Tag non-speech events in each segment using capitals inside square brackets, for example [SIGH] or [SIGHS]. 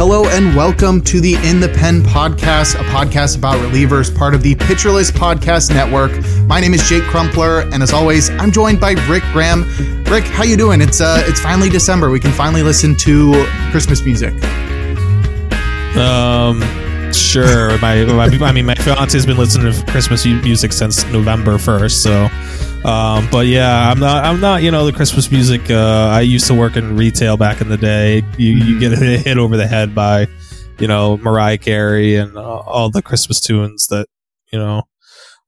Hello and welcome to the In the Pen podcast, a podcast about relievers, part of the Pitcher List Podcast Network. My name is Jake Crumpler, and as always, I'm joined by Rick Graham. Rick, how you doing? It's uh, it's finally December. We can finally listen to Christmas music. Um, sure. my, my, I mean, my fiance has been listening to Christmas music since November first. So, um, but yeah, I'm not. I'm not. You know, the Christmas music. Uh, I used to work in retail back in the day. You, you get [LAUGHS] hit over the head by, you know, Mariah Carey and uh, all the Christmas tunes that you know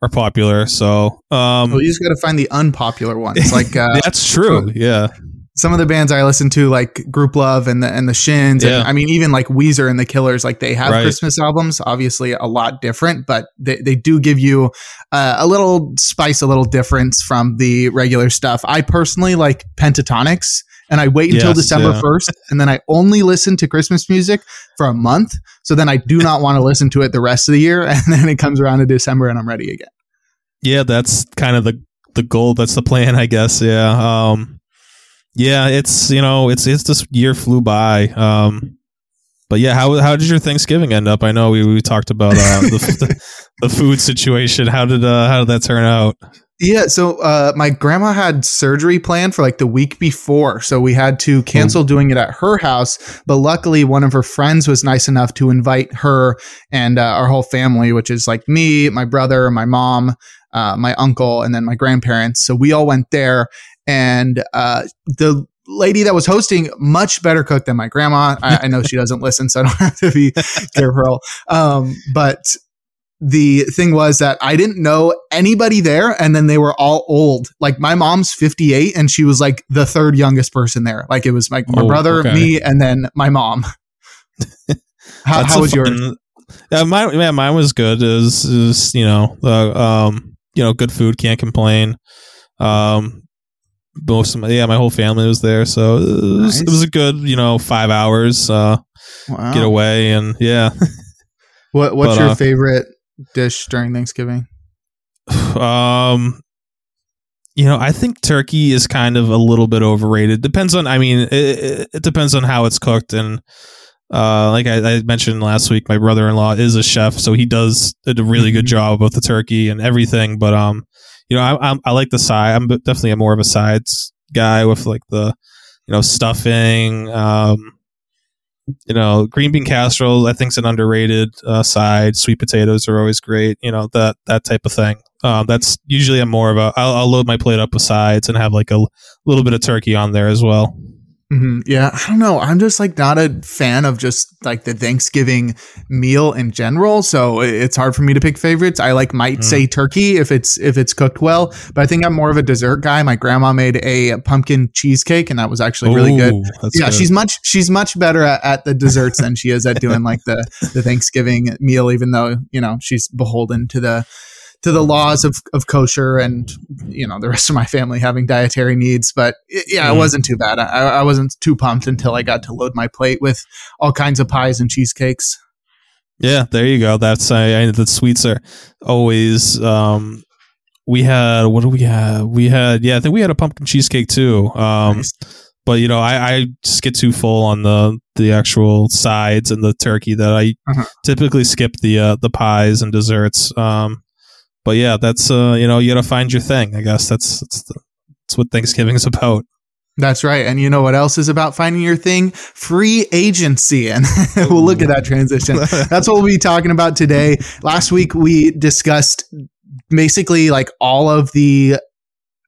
are popular. So, um, well, you just got to find the unpopular ones. Like uh, [LAUGHS] that's true. Yeah some of the bands I listen to, like Grouplove and the and the Shins, yeah. and I mean even like Weezer and the Killers, like they have right. Christmas albums. Obviously, a lot different, but they, they do give you uh, a little spice, a little difference from the regular stuff. I personally like Pentatonix, and I wait until yes, December first, yeah. and then I only listen to Christmas music for a month. So then I do not want to [LAUGHS] listen to it the rest of the year, and then it comes around to December, and I'm ready again. Yeah, that's kind of the the goal. That's the plan, I guess. Yeah. Um, yeah, it's you know, it's it's this year flew by. Um, but yeah, how how did your Thanksgiving end up? I know we, we talked about uh, [LAUGHS] the, the, food situation. How did uh, how did that turn out? Yeah, so uh, my grandma had surgery planned for like the week before, so we had to cancel doing it at her house. But luckily, one of her friends was nice enough to invite her and uh, our whole family, which is like me, my brother, my mom, uh, my uncle, and then my grandparents. So we all went there, and uh, the lady that was hosting much better cook than my grandma. I, I, know she doesn't listen, so I don't [LAUGHS] have to be [LAUGHS] careful. Um, but the thing was that I didn't know anybody there, and then they were all old. Like my mom's fifty eight, and she was like the third youngest person there. Like it was my, my oh, brother, okay. me, and then my mom. [LAUGHS] how, how was fun, yours? Yeah, mine, yeah, mine was good. It was, it was you know, uh, um, you know, good food, can't complain. Um, most of my yeah my whole family was there so it was, nice. it was a good you know five hours uh wow. get away and yeah [LAUGHS] what what's but, your uh, favorite dish during thanksgiving [SIGHS] um you know i think turkey is kind of a little bit overrated depends on i mean it, it depends on how it's cooked and uh, like I, I, mentioned last week, my brother-in-law is a chef, so he does a really good mm-hmm. job with the turkey and everything. But um, you know, I, I, I like the side. I'm definitely a more of a sides guy with like the, you know, stuffing. Um, you know, green bean casserole. I think is an underrated uh, side. Sweet potatoes are always great. You know that that type of thing. Um, that's usually a more of a. I'll, I'll load my plate up with sides and have like a little bit of turkey on there as well. Mm-hmm. Yeah, I don't know. I'm just like not a fan of just like the Thanksgiving meal in general, so it's hard for me to pick favorites. I like might mm. say turkey if it's if it's cooked well, but I think I'm more of a dessert guy. My grandma made a pumpkin cheesecake, and that was actually really good. Yeah, good. she's much she's much better at, at the desserts than she is at doing like the the Thanksgiving meal, even though you know she's beholden to the to the laws of, of kosher and you know the rest of my family having dietary needs but it, yeah mm. it wasn't too bad I, I wasn't too pumped until i got to load my plate with all kinds of pies and cheesecakes yeah there you go that's I, I the sweets are always um we had what do we have we had yeah i think we had a pumpkin cheesecake too um nice. but you know I, I just get too full on the the actual sides and the turkey that i uh-huh. typically skip the uh the pies and desserts um but yeah, that's uh, you know, you got to find your thing. I guess that's that's, the, that's what Thanksgiving is [LAUGHS] about. That's right. And you know what else is about finding your thing? Free agency. [LAUGHS] And we'll look at that transition. [LAUGHS] That's what we'll be talking about today. Last week, we discussed basically like all of the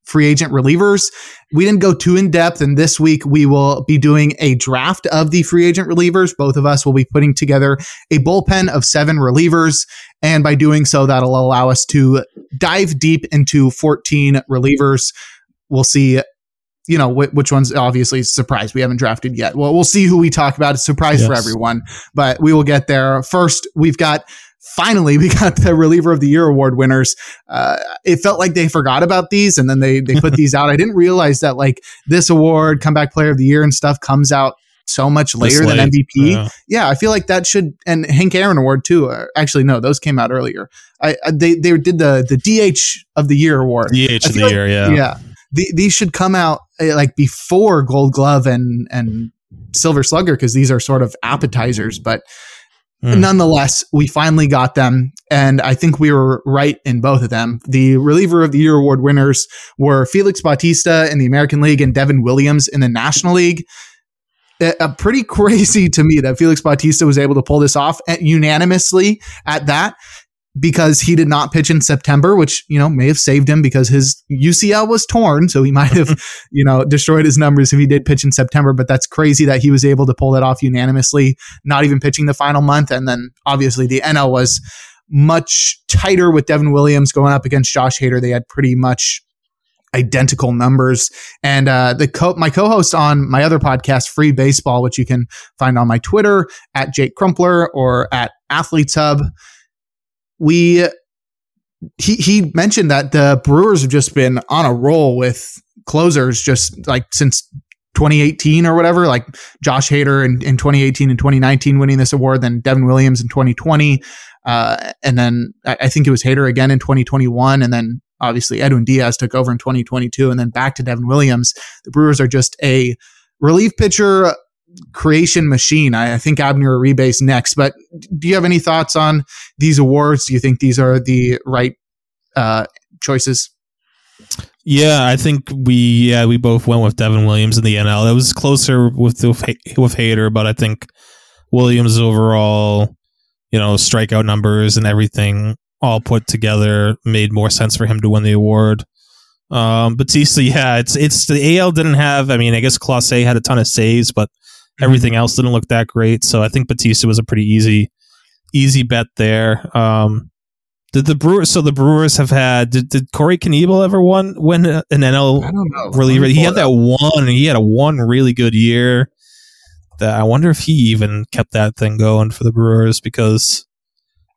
free agent relievers. We didn't go too in depth, and this week we will be doing a draft of the free agent relievers. Both of us will be putting together a bullpen of seven relievers, and by doing so, that'll allow us to dive deep into 14 relievers. We'll see. You know wh- which ones obviously surprise we haven't drafted yet. Well, we'll see who we talk about. It's a surprise yes. for everyone, but we will get there. First, we've got finally [LAUGHS] we got the reliever of the year award winners. Uh, it felt like they forgot about these and then they they put [LAUGHS] these out. I didn't realize that like this award comeback player of the year and stuff comes out so much later than mvp yeah. yeah. i feel like that should and hank aaron award too uh, actually no those came out earlier. I, I, they they did the the dh of the year award. Dh of the like, year yeah. yeah. The, these should come out uh, like before gold glove and and Silver Slugger because these are sort of appetizers, but Mm. nonetheless, we finally got them, and I think we were right in both of them. The reliever of the year award winners were Felix Bautista in the American League and Devin Williams in the National League. A, pretty [LAUGHS] crazy to me that Felix Bautista was able to pull this off at, unanimously at that because he did not pitch in September, which, you know, may have saved him because his UCL was torn. So he might have, [LAUGHS] you know, destroyed his numbers if he did pitch in September. But that's crazy that he was able to pull that off unanimously, not even pitching the final month. And then obviously the NL was much tighter with Devin Williams going up against Josh Hader. They had pretty much identical numbers. And uh, the co- my co-host on my other podcast, Free Baseball, which you can find on my Twitter at Jake Crumpler or at Athletes Hub, we he he mentioned that the Brewers have just been on a roll with closers just like since 2018 or whatever, like Josh Hader in, in 2018 and 2019 winning this award, then Devin Williams in 2020. Uh, and then I, I think it was Hader again in 2021. And then obviously Edwin Diaz took over in 2022 and then back to Devin Williams. The Brewers are just a relief pitcher creation machine. I, I think Abner Uribe's next, but do you have any thoughts on these awards? Do you think these are the right uh, choices? Yeah, I think we yeah we both went with Devin Williams in the NL. It was closer with with, with Hader, but I think Williams overall, you know, strikeout numbers and everything all put together made more sense for him to win the award. Um, Bautista, yeah, it's it's the AL didn't have. I mean, I guess Clase had a ton of saves, but everything else didn't look that great. So I think Bautista was a pretty easy easy bet there. Um, did the Brewers? So the Brewers have had. Did, did Corey Knebel ever won win an NL I don't know. reliever? He had that one. He had a one really good year. That I wonder if he even kept that thing going for the Brewers because,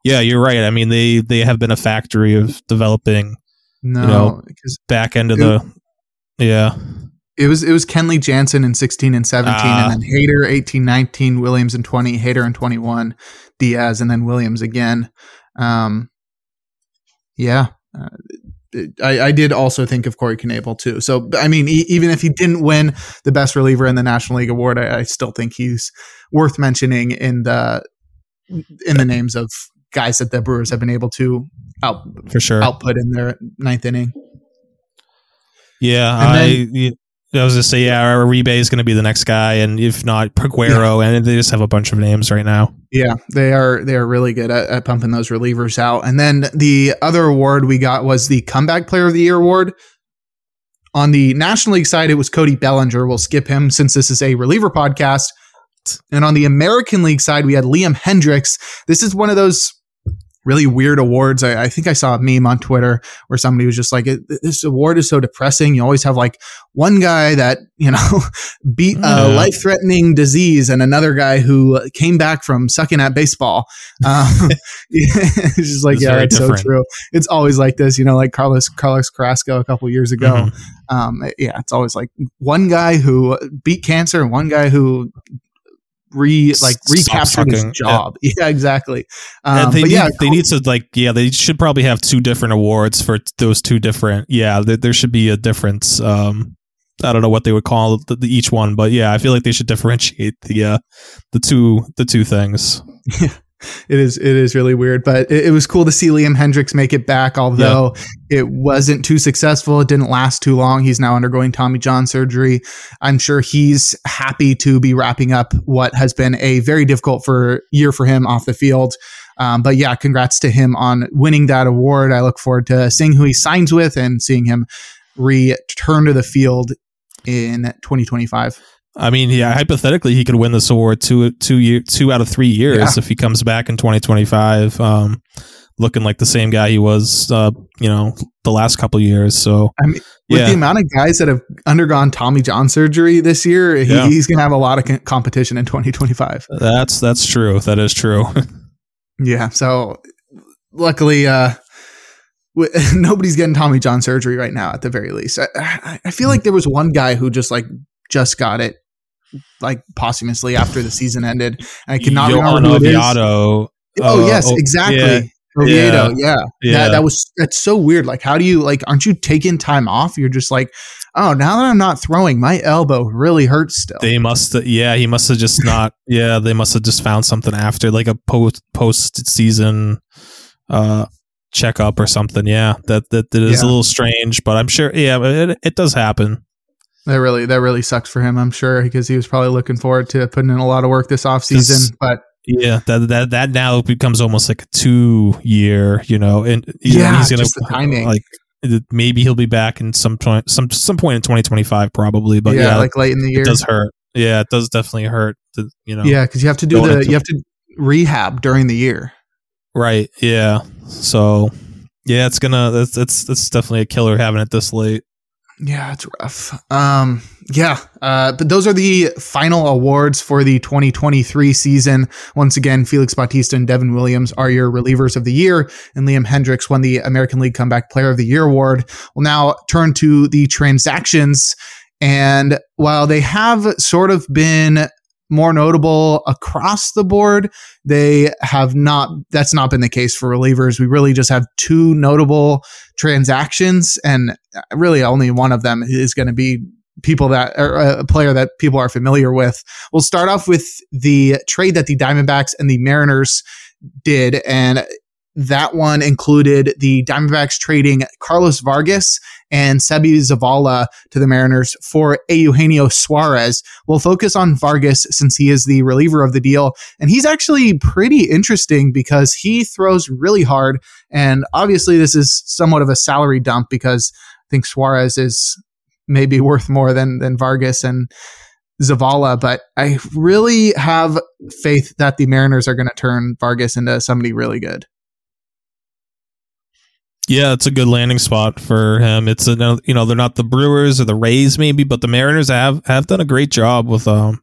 yeah, you're right. I mean, they they have been a factory of developing No, you know, back end of the. Yeah, it was it was Kenley Jansen in 16 and 17, Ah. and then Hader 18, 19, Williams in 20, Hader in 21, Diaz, and then Williams again. Um, yeah. Uh, I, I did also think of Corey Knebel too. So, I mean, e- even if he didn't win the best reliever in the National League Award, I, I still think he's worth mentioning in the in the names of guys that the Brewers have been able to out, for sure. output in their ninth inning. Yeah, And I. then- I was just say yeah, Uribe is going to be the next guy, and if not Peguero, and they just have a bunch of names right now. Yeah, they are they are really good at, at pumping those relievers out. And then the other award we got was the comeback player of the year award. On the National League side, it was Cody Bellinger. We'll skip him since this is a reliever podcast. And on the American League side, we had Liam Hendriks. This is one of those really weird awards. I, I think I saw a meme on Twitter where somebody was just like, "This award is so depressing." You always have like one guy that [LAUGHS] you know beat a Yeah. life-threatening disease, and another guy who came back from sucking at baseball. [LAUGHS] Um, [LAUGHS] it's just like, It's yeah, that's different. so true. It's always like this, you know, like Carlos Carlos Carrasco a couple years ago. Mhm. Um, yeah, it's always like one guy who beat cancer and one guy who re like Stop recaptured his job. [LAUGHS] Yeah, exactly. Yeah, Um, they but need, yeah, they need to like yeah they should probably have two different awards for those two different yeah there, there should be a difference um I don't know what they would call the, the, each one but yeah I feel like they should differentiate the uh the two the two things [LAUGHS] [LAUGHS] it is it is really weird, but it, it was cool to see Liam Hendriks make it back. Although it wasn't too successful, it didn't last too long. He's now undergoing Tommy John surgery. I'm sure he's happy to be wrapping up what has been a very difficult for year for him off the field. Um, but yeah, congrats to him on winning that award. I look forward to seeing who he signs with and seeing him return to the field in 2025. I mean yeah hypothetically he could win this award two two year two out of three years Yeah. if he comes back in 2025 um looking like the same guy he was uh you know the last couple years so I mean, with Yeah. the amount of guys that have undergone Tommy John surgery this year, he, Yeah. he's going to have a lot of competition in 2025. that's that's true that is true [LAUGHS] Yeah. So luckily, uh, [LAUGHS] nobody's getting Tommy John surgery right now, at the very least. I, I, I feel like there was one guy who just like just got it, like posthumously after the season ended. And I cannot remember who it is. Oh Uh, yes, oh, exactly. yeah. Oviedo, yeah. Yeah. That, that was that's so weird. Like, how do you like? Aren't you taking time off? You're just like, oh, now that I'm not throwing, my elbow really hurts still. They must, yeah, he must have just not, [LAUGHS] yeah, they must have just found something after, like a post post season uh checkup or something. Yeah, that that, that is yeah. a little strange, but I'm sure, yeah, it it does happen. That really that really sucks for him, I'm sure, because he was probably looking forward to putting in a lot of work this offseason. But yeah, that that that now becomes almost like a two year, you know, and yeah, he's gonna the timing. like maybe he'll be back in some point some some point in 2025 probably but yeah, yeah like late in the year it does hurt yeah it does definitely hurt to, you know yeah because you have to do the you have to rehab during the year right yeah so yeah it's gonna that's it's that's definitely a killer having it this late yeah, it's rough. Um, yeah, uh, but those are the final awards for the 2023 season. Once again, Felix Bautista and Devin Williams are your relievers of the year, and Liam Hendriks won the American League Comeback Player of the Year award. We'll now turn to the transactions. And while they have sort of been more notable across the board. They have not, that's not been the case for relievers. We really just have two notable transactions, and really only one of them is going to be people that are uh, a player that people are familiar with. We'll start off with the trade that the Diamondbacks and the Mariners did. And that one included the Diamondbacks trading Carlos Vargas and Seby Zavala to the Mariners for Eugenio Suarez. We'll focus on Vargas since he is the reliever of the deal. And he's actually pretty interesting because he throws really hard. And obviously, this is somewhat of a salary dump because I think Suarez is maybe worth more than, than Vargas and Zavala. But I really have faith that the Mariners are going to turn Vargas into somebody really good. Yeah, it's a good landing spot for him. It's a you know they're not the Brewers or the Rays maybe, but the Mariners have have done a great job with um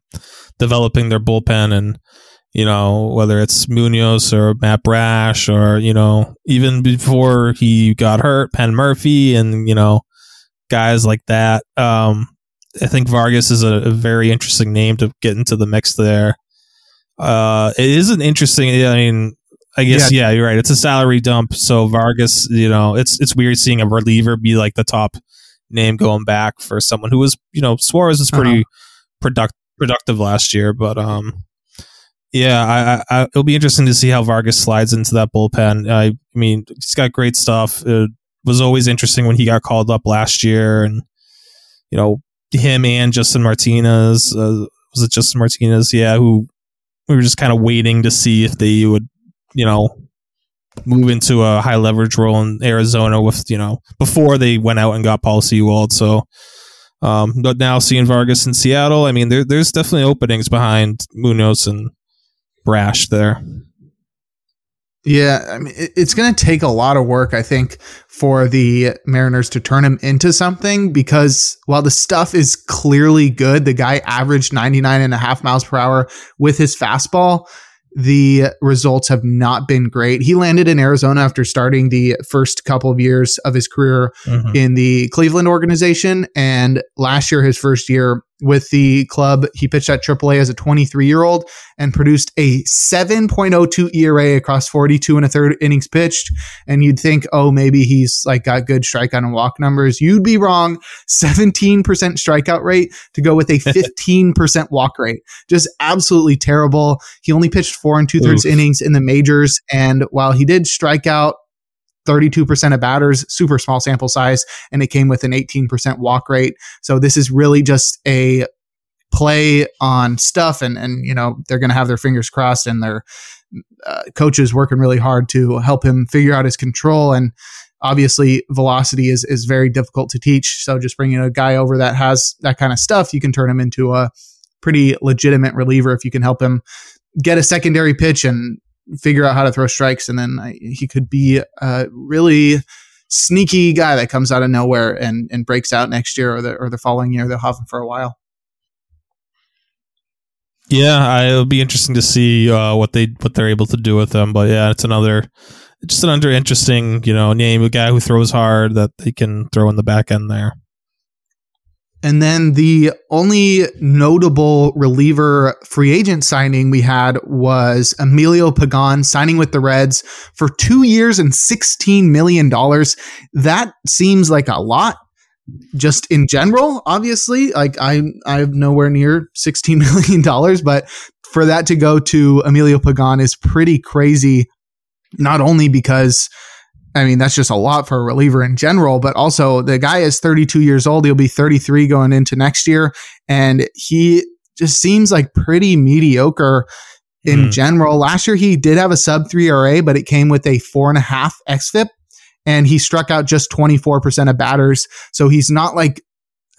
developing their bullpen and you know whether it's Munoz or Matt Brash or you know even before he got hurt, Penn Murphy and you know guys like that. Um, I think Vargas is a, a very interesting name to get into the mix there. Uh, it is an interesting. I mean, I guess yeah. yeah. you're right. It's a salary dump. So Vargas, you know, it's it's weird seeing a reliever be like the top name going back for someone who was, you know, Suarez was pretty uh-huh. product, productive last year, but um, yeah, I, I, it'll be interesting to see how Vargas slides into that bullpen. I, I mean, he's got great stuff. It was always interesting when he got called up last year, and you know, him and Justin Martinez. Uh, was it Justin Martinez? Yeah, who we were just kind of waiting to see if they would you know, move into a high leverage role in Arizona with, you know, before they went out and got Paul Sewald. So, um, but now seeing Vargas in Seattle, I mean, there, there's definitely openings behind Munoz and Brash there. Yeah, I mean, it's going to take a lot of work, I think, for the Mariners to turn him into something because while the stuff is clearly good, the guy averaged 99 and a half miles per hour with his fastball the results have not been great. He landed in Arizona after starting the first couple of years of his career mm-hmm. in the Cleveland organization. And last year, his first year, with the club. He pitched at AAA as a 23 year old and produced a 7.02 ERA across 42 and a third innings pitched. And you'd think, oh, maybe he's like got good strikeout and walk numbers. You'd be wrong. 17% strikeout rate to go with a [LAUGHS] 15% walk rate. Just absolutely terrible. He only pitched four and two thirds innings in the majors. And while he did strike out 32% of batters, super small sample size, and it came with an 18% walk rate. So this is really just a play on stuff, and and you know they're going to have their fingers crossed, and their uh, coaches working really hard to help him figure out his control and. Obviously, velocity is is very difficult to teach. So, just bringing a guy over that has that kind of stuff, you can turn him into a pretty legitimate reliever if you can help him get a secondary pitch and figure out how to throw strikes, and then I, he could be a really sneaky guy that comes out of nowhere and and breaks out next year or the or the following year. They'll have him for a while. Yeah, it'll be interesting to see uh, what they what they're able to do with them. But yeah, it's another just another interesting you know name a guy who throws hard that they can throw in the back end there. And then the only notable reliever free agent signing we had was Emilio Pagan signing with the Reds for two years and $16 million. That seems like a lot. just in general, obviously, like I I have nowhere near sixteen [LAUGHS] million dollars, but for that to go to Emilio Pagan is pretty crazy. Not only because I mean, that's just a lot for a reliever in general, but also the guy is 32 years old. He'll be 33 going into next year. And he just seems like pretty mediocre in mm. general. Last year, he did have a sub three RA, but it came with a four and a half XFIP and he struck out just 24% of batters. So he's not like,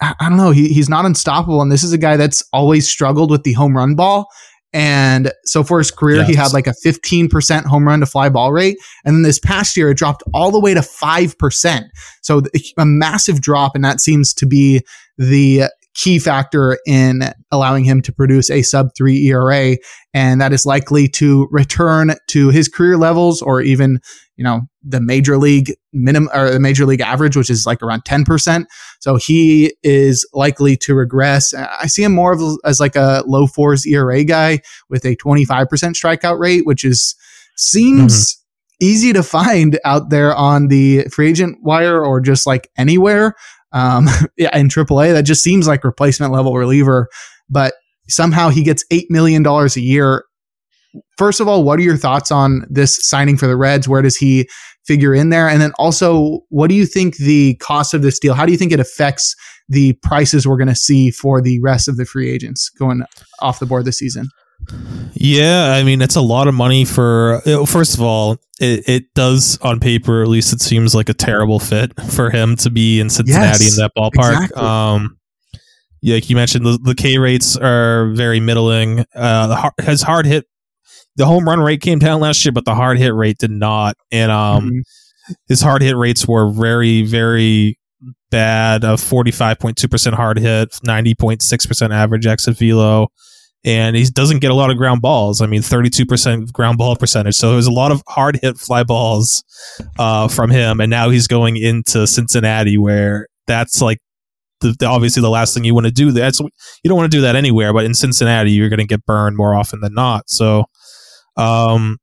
I don't know, he, he's not unstoppable. And this is a guy that's always struggled with the home run ball. And so for his career, yes. he had like a 15% home run to fly ball rate. And then this past year, it dropped all the way to 5%. So a massive drop. And that seems to be the key factor in allowing him to produce a sub three ERA. And that is likely to return to his career levels or even, you know, the major league minimum or the major league average, which is like around 10%. So he is likely to regress. I see him more of as like a low fours ERA guy with a 25% strikeout rate, which is seems mm-hmm. easy to find out there on the free agent wire or just like anywhere. Um, [LAUGHS] in AAA, that just seems like replacement level reliever, but somehow he gets $8 million a year first of all, what are your thoughts on this signing for the Reds? Where does he figure in there? And then also, what do you think the cost of this deal? How do you think it affects the prices we're going to see for the rest of the free agents going off the board this season? Yeah, I mean it's a lot of money for. First of all, it, it does on paper at least it seems like a terrible fit for him to be in Cincinnati yes, in that ballpark. Exactly. Um, yeah, like you mentioned, the, the K rates are very middling. Uh, the, his hard hit the home run rate came down last year, but the hard hit rate did not. And um, mm-hmm. his hard hit rates were very, very bad. Of forty five point two percent hard hit, ninety point six percent average exit velo, and he doesn't get a lot of ground balls. I mean, thirty two percent ground ball percentage. So there's a lot of hard hit fly balls uh, from him, and now he's going into Cincinnati, where that's like the, the, obviously the last thing you want to do. That's you don't want to do that anywhere, but in Cincinnati, you're going to get burned more often than not. So um,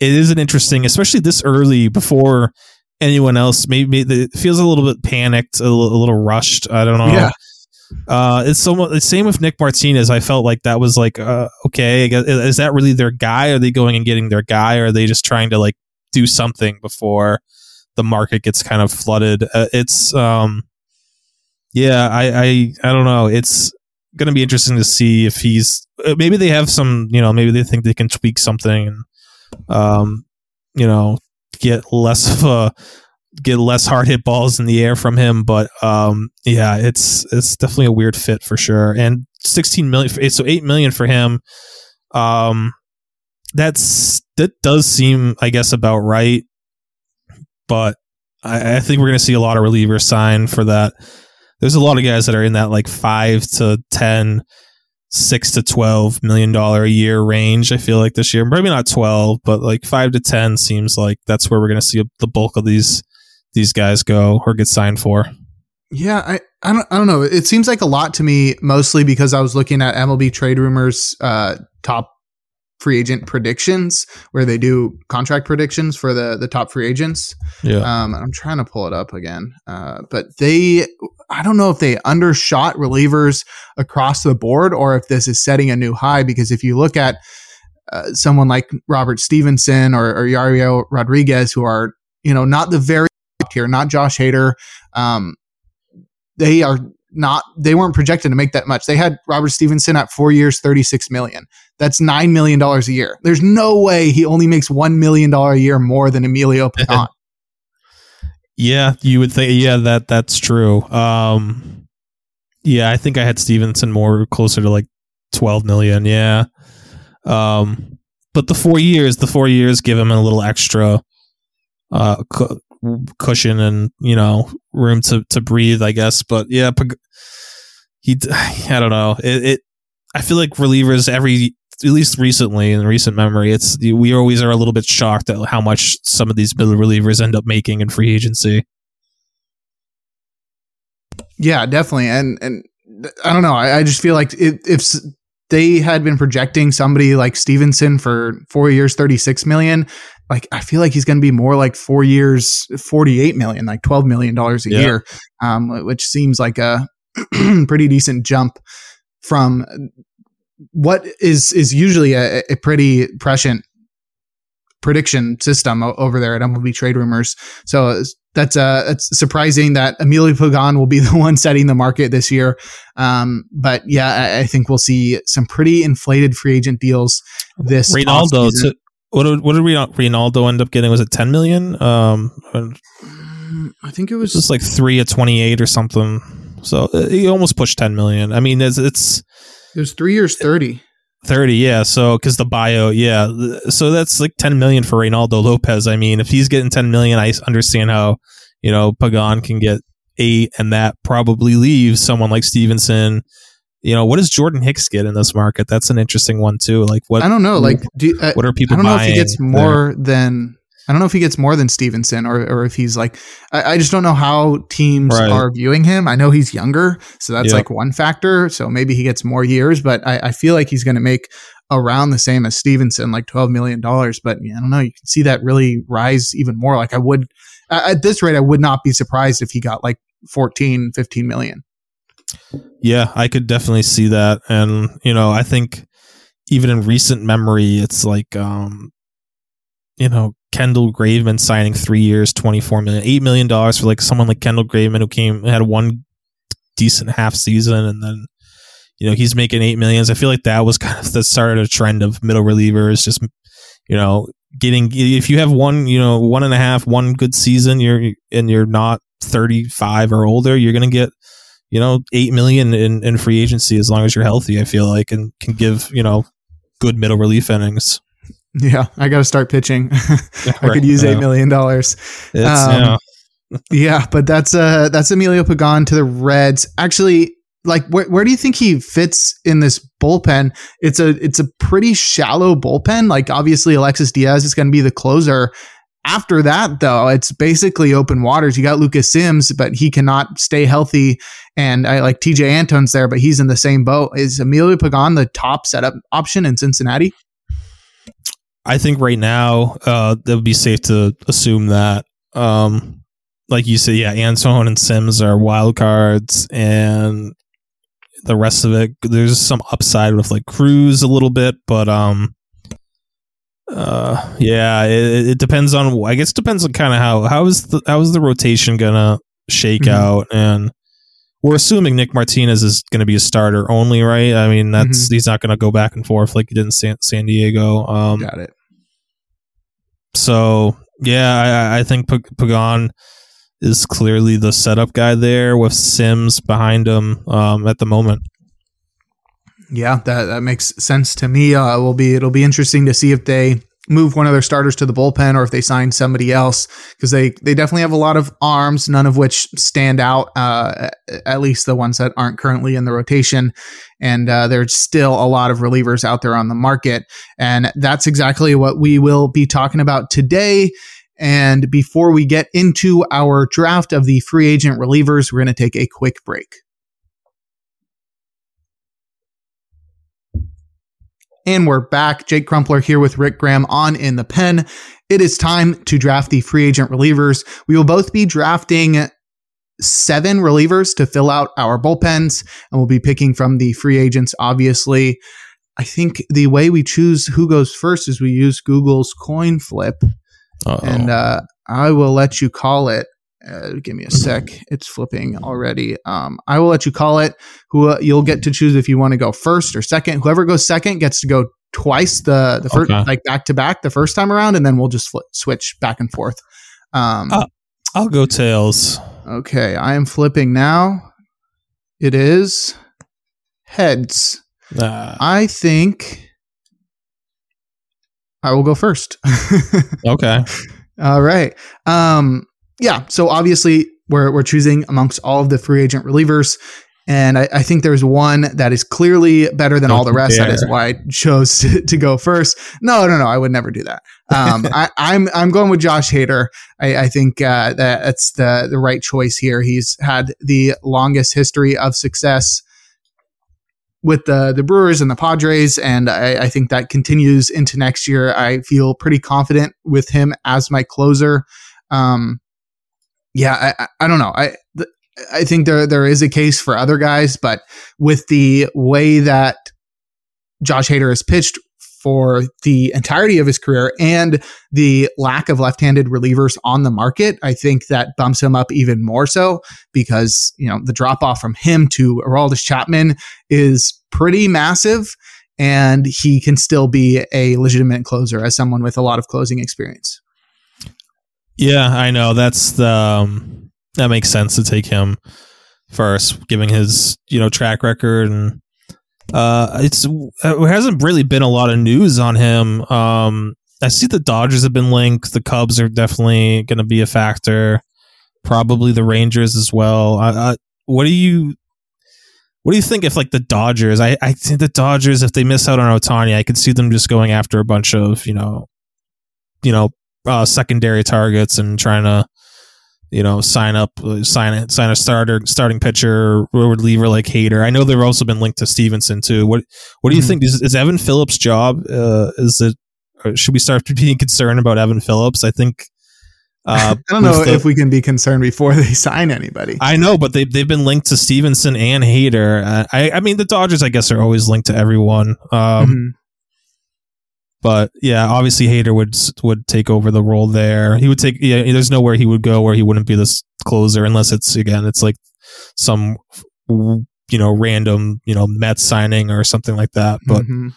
it is an interesting, especially this early before anyone else. Maybe it feels a little bit panicked, a little, a little rushed. I don't know. Yeah. Uh, it's so the same with Nick Martinez. I felt like that was like, uh, okay, is that really their guy? Are they going and getting their guy? Or are they just trying to like do something before the market gets kind of flooded? Uh, it's, um, yeah, I, I, I don't know. It's going to be interesting to see if he's uh, maybe they have some you know maybe they think they can tweak something and um you know get less of a get less hard hit balls in the air from him but um yeah it's it's definitely a weird fit for sure and 16 million so 8 million for him um that's that does seem i guess about right but i, I think we're going to see a lot of relievers sign for that there's a lot of guys that are in that like five to 10, six to 12 million dollar a year range. I feel like this year, maybe not 12, but like five to 10 seems like that's where we're going to see the bulk of these, these guys go or get signed for. Yeah, I, I don't I don't know. It seems like a lot to me, mostly because I was looking at MLB Trade Rumors uh, top free agent predictions where they do contract predictions for the the top free agents. Yeah. Um, I'm trying to pull it up again. Uh, but they I don't know if they undershot relievers across the board or if this is setting a new high because if you look at uh, someone like Robert Stephenson or, or Yariel Rodriguez who are, you know, not the very tier, not Josh Hader, um, they are not they weren't projected to make that much. They had Robert Stephenson at four years, thirty six million. That's nine million dollars a year. There's no way he only makes one million dollar a year more than Emilio [LAUGHS] Pagan. yeah, you would think. Yeah, that that's true. Um, yeah, I think I had Stephenson more closer to like twelve million. Yeah. Um, but the four years, the four years give him a little extra uh, cushion and you know room to to breathe, I guess. But yeah, he, [SIGHS] I don't know. It, it I feel like relievers every at least recently in recent memory, it's we always are a little bit shocked at how much some of these middle relievers end up making in free agency. Yeah, definitely, and and I don't know. I, I just feel like if, if they had been projecting somebody like Stephenson for four years, thirty six million, like I feel like he's going to be more like four years, forty eight million, like twelve million dollars a yeah. year, um, which seems like a [CLEARS THROAT] pretty decent jump from what is is usually a, a pretty prescient prediction system over there at MLB Trade Rumors. So that's uh it's surprising that Emilio Pagan will be [LAUGHS] the one setting the market this year. Um, but yeah, I, I, think we'll see some pretty inflated free agent deals this. Reynaldo, what did what did Reynaldo end up getting? Was it ten million? Um, I think it was just like three at twenty eight or something. So uh, he almost pushed ten million. I mean, it's, it's it was three years thirty. 30 yeah so because the bio yeah so that's like 10 million for Reynaldo Lopez I mean if he's getting 10 million I understand how you know Pagan can get eight and that probably leaves someone like Stephenson you know what does Jordan Hicks get in this market that's an interesting one too like what I don't know like do, uh, what are people I don't know if he gets more there? than I don't know if he gets more than Stephenson or, or if he's like, I, I just don't know how teams right. are viewing him. I know he's younger, so that's yep. like one factor. So maybe he gets more years, but I, I feel like he's going to make around the same as Stephenson, like $12 million. But yeah, I don't know. You can see that really rise even more. Like I would, at this rate, I would not be surprised if he got like 14, 15 million. Yeah, I could definitely see that. And, you know, I think even in recent memory, it's like, um, you know, Kendall Graveman signing three years, twenty four million, eight million dollars for like someone like Kendall Graveman who came had one decent half season and then you know he's making eight millions. I feel like that was kind of the start of a trend of middle relievers, just you know getting if you have one you know one and a half one good season you're and you're not 35 or older you're going to get you know 8 million in, in free agency as long as you're healthy i feel like and can give you know good middle relief innings yeah, I got to start pitching. [LAUGHS] I could use eight million dollars. Um, yeah. yeah, but that's uh that's Emilio Pagan to the Reds. Actually, like where where do you think he fits in this bullpen? It's a it's a pretty shallow bullpen. Like obviously Alexis Diaz is going to be the closer. After that, though, it's basically open waters. You got Lucas Sims, but he cannot stay healthy. And I like Tejay Antone's there, but he's in the same boat. Is Emilio Pagan the top setup option in Cincinnati? I think right now uh, it would be safe to assume that, um, like you said, yeah, Antone and Sims are wild cards, and the rest of it there's some upside with like Cruz a little bit, but um, uh, yeah, it, it depends on. I guess it depends on kind of how how is the how is the rotation gonna shake mm-hmm. out and we're assuming Nick Martinez is going to be a starter only, right? I mean, that's mm-hmm. he's not going to go back and forth like he did in San, San Diego. Um, Got it. So yeah, I, I think Pagan is clearly the setup guy there with Sims behind him um, at the moment. Yeah, that that makes sense to me. Uh, will be it'll be interesting to see if they move one of their starters to the bullpen or if they sign somebody else because they they definitely have a lot of arms none of which stand out uh, at least the ones that aren't currently in the rotation. And uh, there's still a lot of relievers out there on the market. And that's exactly what we will be talking about today. And before we get into our draft of the free agent relievers we're going to take a quick break And we're back. Jake Crumpler here with Rick Graham on In the Pen. It is time to draft the free agent relievers. We will both be drafting seven relievers to fill out our bullpens, and we'll be picking from the free agents, obviously. I think the way we choose who goes first is we use Google's coin flip. Uh-oh. And uh, I will let you call it uh, give me a sec. It's flipping already. Um, I will let you call it. Who uh, you'll get to choose if you want to go first or second. Whoever goes second gets to go twice the the first okay. like back to back the first time around, and then we'll just flip, switch back and forth. Um, uh, I'll go tails. Okay, I am flipping now. It is heads. I think I will go first. [LAUGHS] okay. All right. Um, yeah, so obviously we're we're choosing amongst all of the free agent relievers. And I, I, think there's one that is clearly better than Don't all the rest. Dare. That is why I chose [LAUGHS] to, to, go first. No, no, no. I would never do that. Um, [LAUGHS] I, am I'm, I'm going with Josh Hader. I, I think uh, that that's the the right choice here. He's had the longest history of success with the the Brewers and the Padres, and I, I think that continues into next year. I feel pretty confident with him as my closer. Um, yeah, I, I don't know. I I think there there is a case for other guys, but with the way that Josh Hader has pitched for the entirety of his career and the lack of left-handed relievers on the market, I think that bumps him up even more so because, you know, the drop off from him to Aroldis Chapman is pretty massive and he can still be a legitimate closer as someone with a lot of closing experience. Yeah, I know. That's the um, that makes sense to take him first, giving his, you know, track record and uh, it's it hasn't really been a lot of news on him. Um, I see the Dodgers have been linked. The Cubs are definitely going to be a factor. Probably the Rangers as well. I, I, what do you what do you think if like the Dodgers? I, I think the Dodgers, if they miss out on Ohtani, I could see them just going after a bunch of you know, you know, uh, secondary targets and trying to you know, sign up, sign sign a starter, starting pitcher, or reliever like Hader. I know they've also been linked to Stephenson too. What What do you mm-hmm. think? Is, is, Evan Phillips' job? Uh, is it? should we start [LAUGHS] being concerned about Evan Phillips? I think. [LAUGHS] Uh, I don't know the, if we can be concerned before [LAUGHS] they sign anybody. I know, but they they've been linked to Stephenson and Hader. Uh, I I mean, the Dodgers, I guess, are always linked to everyone. Um, mm-hmm. But yeah, obviously Hader would would take over the role there. He would take. Yeah, there's nowhere he would go where he wouldn't be this closer, unless it's again, it's like some you know random you know Mets signing or something like that. But mm-hmm.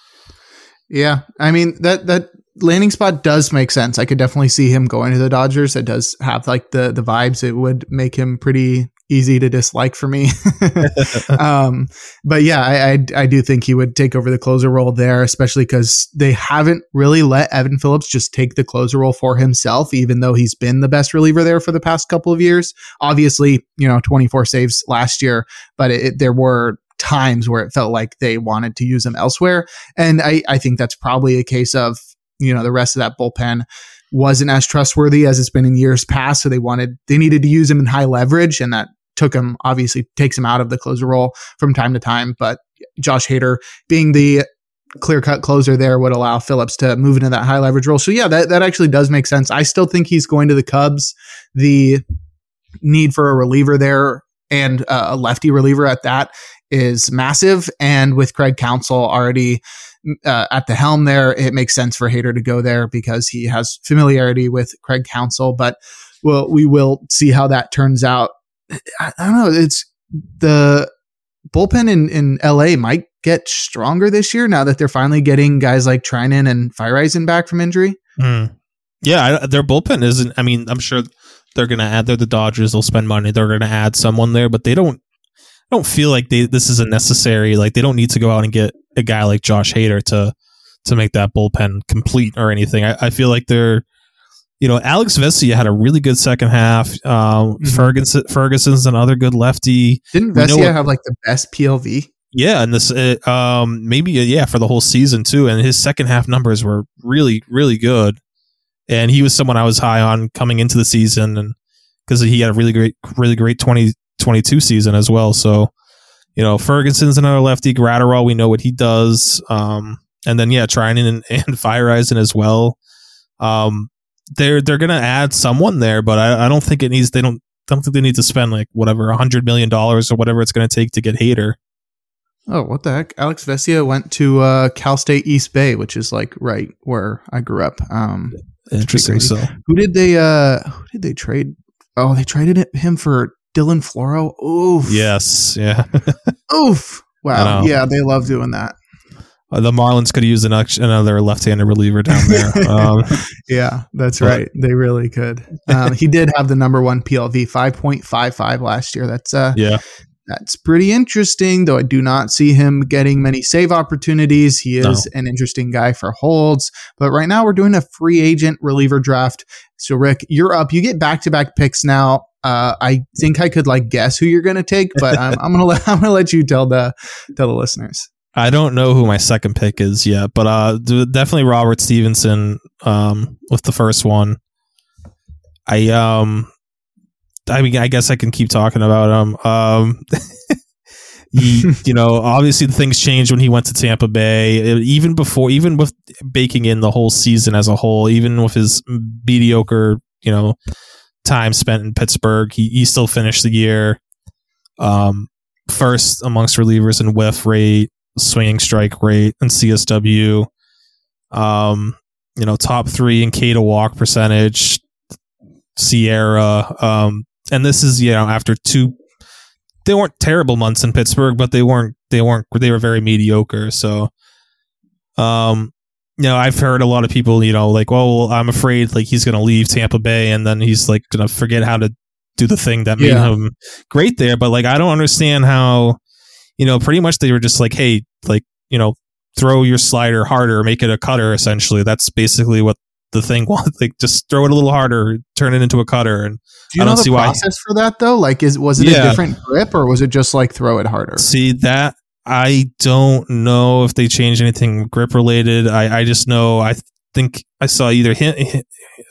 yeah, I mean that that landing spot does make sense. I could definitely see him going to the Dodgers. It does have like the the vibes. It would make him pretty easy to dislike for me. [LAUGHS] [LAUGHS] um, but yeah, I, I, I do think he would take over the closer role there, especially because they haven't really let Evan Phillips just take the closer role for himself, even though he's been the best reliever there for the past couple of years. Obviously, you know, 24 saves last year, but it, there were times where it felt like they wanted to use him elsewhere. And I, I think that's probably a case of, you know, the rest of that bullpen wasn't as trustworthy as it's been in years past. So they wanted, they needed to use him in high leverage and that took him, obviously takes him out of the closer role from time to time. But Josh Hader being the clear cut closer there would allow Phillips to move into that high leverage role. So yeah, that, that actually does make sense. I still think he's going to the Cubs. The need for a reliever there and uh, a lefty reliever at that is massive. And with Craig Counsell already uh, at the helm there, it makes sense for Hader to go there because he has familiarity with Craig Counsell. But well, we will see how that turns out I, don't know. It's the bullpen in, in LA might get stronger this year now that they're finally getting guys like Treinen and Feyereisen back from injury. Mm. Yeah, I, their bullpen isn't. I mean, I'm sure they're going to add. They're the Dodgers. They'll spend money. They're going to add someone there, but they don't. don't feel like they. This is a necessary. Like they don't need to go out and get a guy like Josh Hader to to make that bullpen complete or anything. I, I feel like they're you know, Alex Vesia had a really good second half. Um, mm-hmm. Ferguson, Ferguson's another good lefty. Didn't Vesia have like the best PLV? Yeah, and this, uh, um, maybe uh, yeah, for the whole season too. And his second half numbers were really, really good. And he was someone I was high on coming into the season, and because he had a really great, really great twenty twenty two season as well. So, you know, Ferguson's another lefty. Graterol, we know what he does. Um, and then yeah, Treinen and, [LAUGHS] and Feyereisen as well. Um, they're they're gonna add someone there, but I, I don't think it needs. They don't I don't think they need to spend like whatever a hundred million dollars or whatever it's gonna take to get Hader. Oh, what the heck? Alex Vesia went to uh, Cal State East Bay, which is like right where I grew up. Um, Interesting. So, who did they? Uh, who did they trade? Oh, they traded him for Dylan Floro. Oof. Yes. Yeah. [LAUGHS] Oof. Wow. Yeah, they love doing that. Uh, the Marlins could use an, another left-handed reliever down there. [LAUGHS] Um, yeah, that's but, right. They really could. Um, he did have the number one PLV, five point five five last year. That's uh, yeah, that's pretty interesting. Though I do not see him getting many save opportunities. He is no. an interesting guy for holds. But right now we're doing a free agent reliever draft. So Rick, you're up. You get back-to-back picks now. Uh, I think I could like guess who you're going to take, but I'm, I'm gonna [LAUGHS] let I'm gonna let you tell the tell the listeners. I don't know who my second pick is yet, but uh, definitely Robert Stephenson um, with the first one. I um, I mean, I guess I can keep talking about him. Um, [LAUGHS] he, [LAUGHS] you know, obviously the things changed when he went to Tampa Bay. Even before, even with baking in the whole season as a whole, even with his mediocre, you know, time spent in Pittsburgh, he, he still finished the year um, first amongst relievers in whiff rate, swinging strike rate, and CSW. Um, you know, top three in K to walk percentage, SIERA. Um, and this is you know after two they weren't terrible months in Pittsburgh, but they weren't they weren't they were very mediocre. So, um, you know, I've heard a lot of people, you know, like, well, I'm afraid like he's going to leave Tampa Bay and then he's like going to forget how to do the thing that made yeah. him great there. But like, I don't understand how, you know, pretty much they were just like, hey, like, you know, throw your slider harder, make it a cutter. Essentially, that's basically what the thing [LAUGHS] was. Like, just throw it a little harder, turn it into a cutter, and do you know the process why. for that though? Like, is was it yeah. a different grip or was it just like throw it harder? See that I don't know if they changed anything grip related. I, I just know I think I saw either him,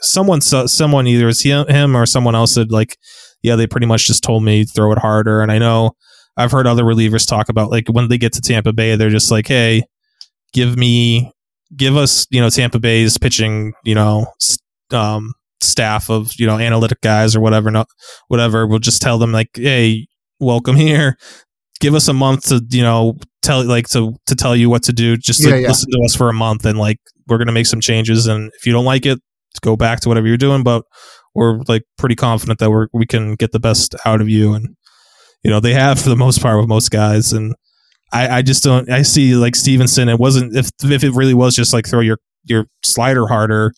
someone saw someone either was him or someone else said like, yeah, they pretty much just told me throw it harder. And I know I've heard other relievers talk about like when they get to Tampa Bay, they're just like, hey, give me, give us, you know, Tampa Bay's pitching, you know, um, staff of you know analytic guys or whatever not whatever. We'll just tell them like hey welcome here. Give us a month to you know tell like to to tell you what to do. Just yeah, yeah. listen to us for a month and like we're gonna make some changes. And if you don't like it go back to whatever you're doing but we're like pretty confident that we're we can get the best out of you and you know they have for the most part with most guys and I, I just don't I see like Stephenson. it wasn't if if it really was just like throw your your slider harder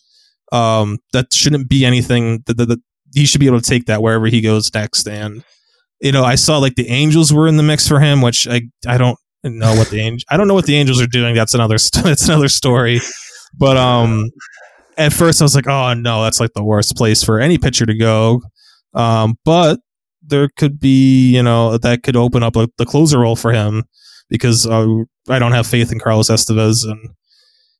um, that shouldn't be anything that, he should be able to take that wherever he goes next. And you know, I saw like the Angels were in the mix for him, which I I don't know what the angel I don't know what the Angels are doing. That's another [LAUGHS] that's another story. But um, at first I was like, oh no, that's like the worst place for any pitcher to go. Um, but there could be you know that could open up like the closer role for him because uh, I don't have faith in Carlos Estevez and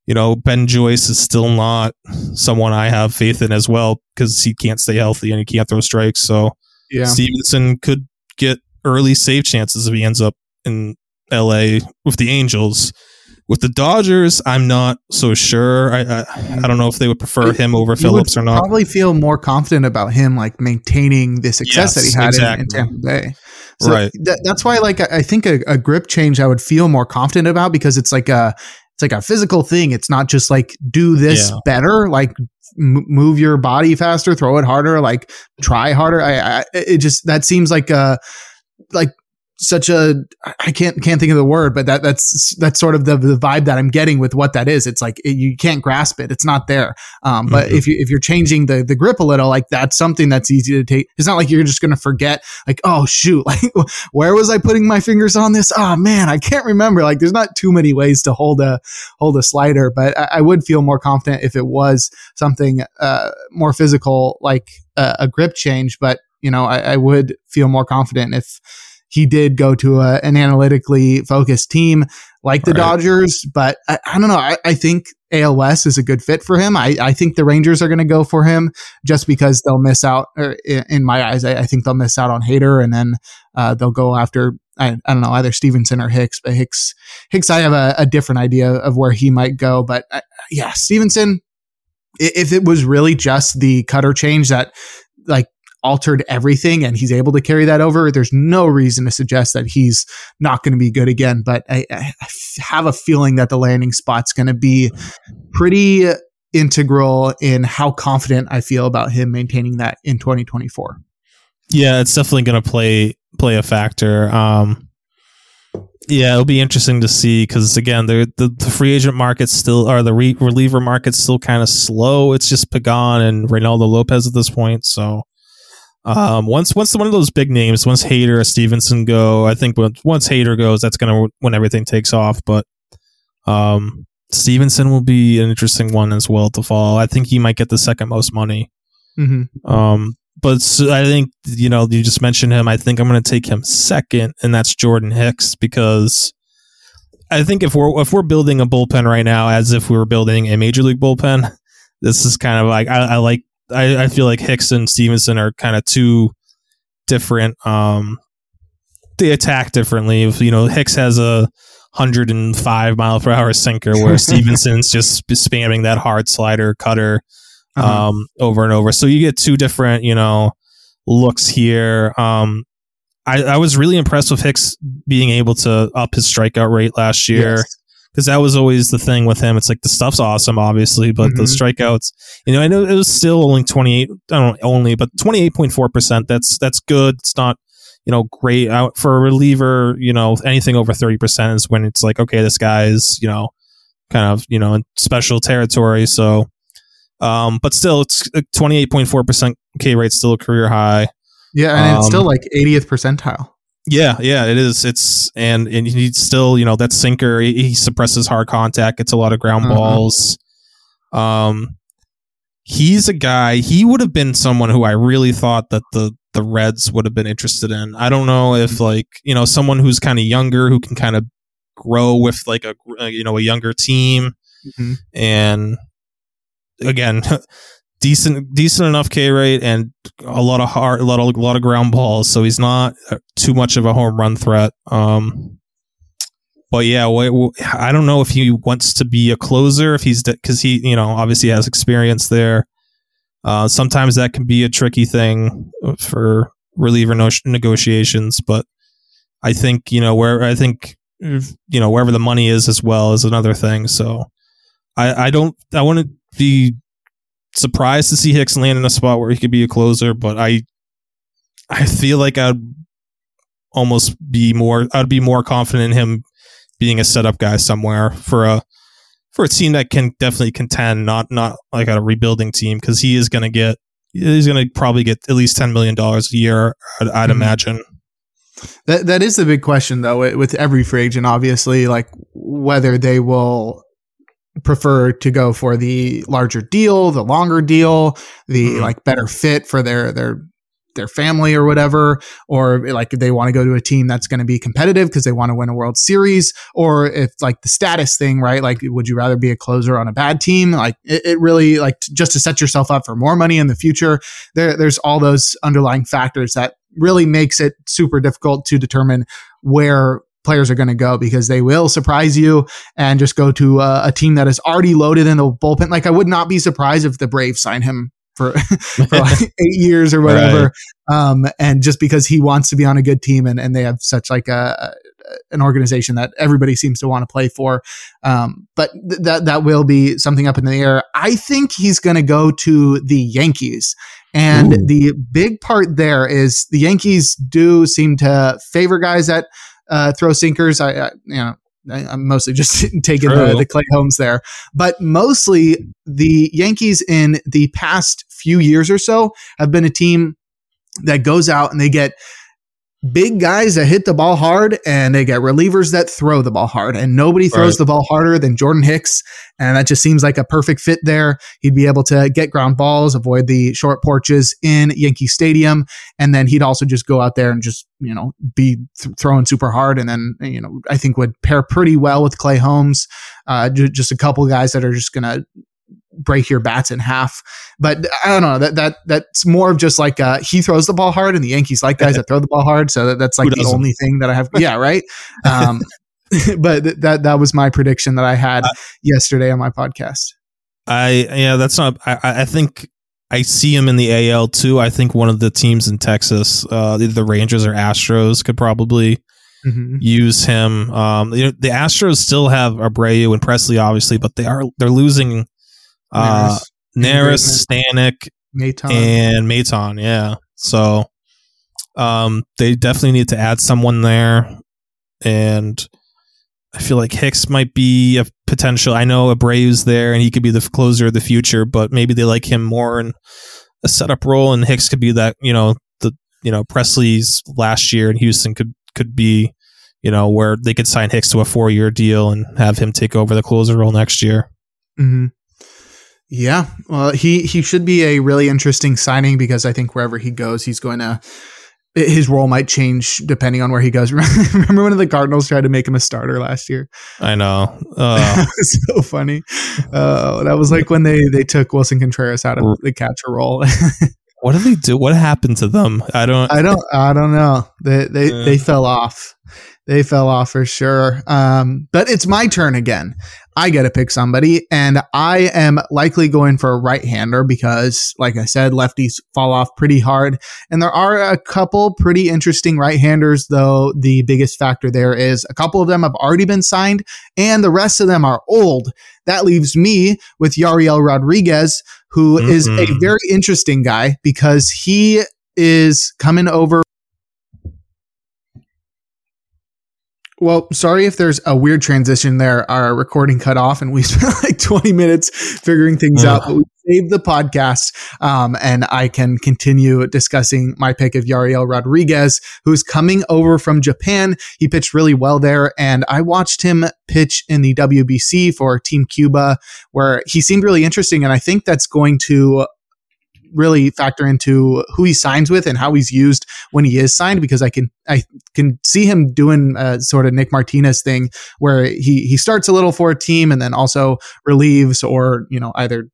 you know, Ben Joyce is still not someone I have faith in as well because he can't stay healthy and he can't throw strikes. So yeah. Stephenson could get early save chances if he ends up in LA with the Angels. With the Dodgers, I'm not so sure. I I, I don't know if they would prefer him over Phillips or not. Probably feel more confident about him like maintaining the success yes, that he had exactly. in, in, Tampa Bay. So right. Th- that's why, like, I think a, a, grip change I would feel more confident about because it's like a it's like a physical thing. It's not just like do this yeah. better, like m- move your body faster, throw it harder, like try harder. I, I it just that seems like a like such a I can't can't think of the word, but that that's that's sort of the, the vibe that I'm getting with what that is. It's like it, you can't grasp it; it's not there. Um, but mm-hmm. if you if you're changing the the grip a little, like that's something that's easy to take. It's not like you're just going to forget. Like oh shoot, [LAUGHS] like where was I putting my fingers on this? Oh man, I can't remember. Like there's not too many ways to hold a hold a slider, but I, I would feel more confident if it was something uh, more physical, like uh, a grip change. But you know, I, I would feel more confident if he did go to a, an analytically focused team like the right. Dodgers, but I, I don't know. I, I, think ALS is a good fit for him. I, I think the Rangers are going to go for him just because they'll miss out. Or in my eyes, I, think they'll miss out on Hader, and then uh, they'll go after I, I don't know either Stephenson or Hicks. But Hicks, Hicks, I have a, a different idea of where he might go. But uh, yeah, Stephenson. If it was really just the cutter change that like altered everything and he's able to carry that over, there's no reason to suggest that he's not going to be good again. But I, I, have a feeling that the landing spot's going to be pretty integral in how confident I feel about him maintaining that in 2024. Yeah, it's definitely going to play play a factor. Um, yeah, it'll be interesting to see because again, the, the, free agent market still or the re- reliever market still kind of slow. It's just Pagan and Reynaldo Lopez at this point. So um, once once one of those big names, once Hader or Stephenson go, I think once Hader goes, that's gonna when everything takes off. But um, Stephenson will be an interesting one as well to follow. I think he might get the second most money. Mm-hmm. Um, but I think you know you just mentioned him. I think I'm going to take him second, and that's Jordan Hicks because I think if we're if we're building a bullpen right now as if we were building a major league bullpen, this is kind of like I, I like I, I feel like Hicks and Stephenson are kind of two different um they attack differently. If, you know, Hicks has a 105 mile per hour sinker where [LAUGHS] Stephenson's just spamming that hard slider cutter uh-huh. um, over and over. So you get two different, you know, looks here. Um, I, I was really impressed with Hicks being able to up his strikeout rate last year. Yes because that was always the thing with him. It's like the stuff's awesome, obviously, but mm-hmm. the strikeouts, you know, I know it was still only twenty eight. I don't know, only, but twenty eight point four percent. That's that's good. It's not you know, great out for a reliever, you know, anything over 30% is when it's like, okay, this guy's, you know, kind of, you know, in special territory. So, um, but still, it's 28.4% K rate, still a career high. Yeah. And um, it's still like 80th percentile. Yeah, yeah, it is. It's and and he's still, you know, that sinker. He, he suppresses hard contact. Gets a lot of ground uh-huh. balls. Um, he's a guy. He would have been someone who I really thought that the the Reds would have been interested in. I don't know if mm-hmm. like you know someone who's kind of younger who can kind of grow with like a you know a younger team mm-hmm. and again [LAUGHS] decent decent enough K rate and a lot of hard a lot of a lot of ground balls so he's not uh, too much of a home run threat um but yeah I don't know if he wants to be a closer if he's cuz he you know obviously has experience there uh, sometimes that can be a tricky thing for reliever no- negotiations, but I think you know where I think you know wherever the money is as well is another thing. So I I don't I want to be surprised to see Hicks land in a spot where he could be a closer, but I I feel like I'd almost be more I'd be more confident in him being a setup guy somewhere for a for a team that can definitely contend, not not like a rebuilding team, because he is going to get he's going to probably get at least ten million dollars a year. I'd, I'd mm-hmm. imagine. That that is the big question, though, with every free agent. Obviously, like whether they will prefer to go for the larger deal, the longer deal, the mm-hmm. like better fit for their their their family or whatever, or like they want to go to a team that's going to be competitive because they want to win a World Series, or if like the status thing, right? Like, would you rather be a closer on a bad team? Like, it, it really like just to set yourself up for more money in the future. There, there's all those underlying factors that really makes it super difficult to determine where players are going to go because they will surprise you and just go to a, a, team that is already loaded in the bullpen. Like I would not be surprised if the Braves sign him for, [LAUGHS] for like [LAUGHS] eight years or whatever. Right. Um, and just because he wants to be on a good team and, and they have such like a, an organization that everybody seems to want to play for. Um, but th- that, that will be something up in the air. I think he's going to go to the Yankees. And Ooh. the big part there is the Yankees do seem to favor guys that uh, throw sinkers. I, I, you know, I'm mostly just [LAUGHS] taking the, the, Clay Holmes there, but mostly the Yankees in the past few years or so have been a team that goes out and they get big guys that hit the ball hard and they get relievers that throw the ball hard. And nobody throws right. the ball harder than Jordan Hicks. And that just seems like a perfect fit there. He'd be able to get ground balls avoid the short porches in Yankee Stadium. And then he'd also just go out there and just you know be th- throwing super hard. And then you know I think would pair pretty well with Clay Holmes. Uh, just a couple guys that are just gonna break your bats in half. But I don't know that that that's more of just like uh, he throws the ball hard, and the Yankees like guys that throw the ball hard. So that, that's like the only thing that I have. [LAUGHS] Yeah, right. Um, [LAUGHS] but th- that that was my prediction that I had uh, yesterday on my podcast. I yeah, that's not. I I think I see him in the AL too. I think one of the teams in Texas, uh, the Rangers or Astros, could probably. Mm-hmm. use him. Um, you know, the Astros still have Abreu and Pressly, obviously, but they are they're losing uh, Neris, Stanek, Maton. and Maton. Yeah. So um, they definitely need to add someone there. And I feel like Hicks might be a potential. I know Abreu's there and he could be the closer of the future, but maybe they like him more in a setup role and Hicks could be that, you know, the, you know, Pressly's last year in Houston could, could be, you know, where they could sign Hicks to a four year deal and have him take over the closer role next year. Mm-hmm. Yeah, well, he he should be a really interesting signing because I think wherever he goes, he's going to his role might change depending on where he goes. [LAUGHS] Remember when the Cardinals tried to make him a starter last year? I know. [LAUGHS] Uh, so funny. Uh, that was like when they they took Willson Contreras out of the catcher role. what did they do? What happened to them? I don't. I don't. I don't know. They they they fell off. They fell off for sure. Um, but it's my turn again. I get to pick somebody, and I am likely going for a right hander because, like I said, lefties fall off pretty hard. And there are a couple pretty interesting right handers, though the biggest factor there is a couple of them have already been signed, and the rest of them are old. That leaves me with Yariel Rodriguez, who mm-hmm. is a very interesting guy because he is coming over Well, sorry if there's a weird transition there. Our recording cut off and we [LAUGHS] spent like 20 minutes figuring things out, but we saved the podcast. Um, and I can continue discussing my pick of Yariel Rodriguez, who's coming over from Japan. He pitched really well there. And I watched him pitch in the WBC for Team Cuba, where he seemed really interesting. And I think that's going to really factor into who he signs with and how he's used when he is signed because I can I can see him doing a sort of Nick Martinez thing where he he starts a little for a team and then also relieves or you know either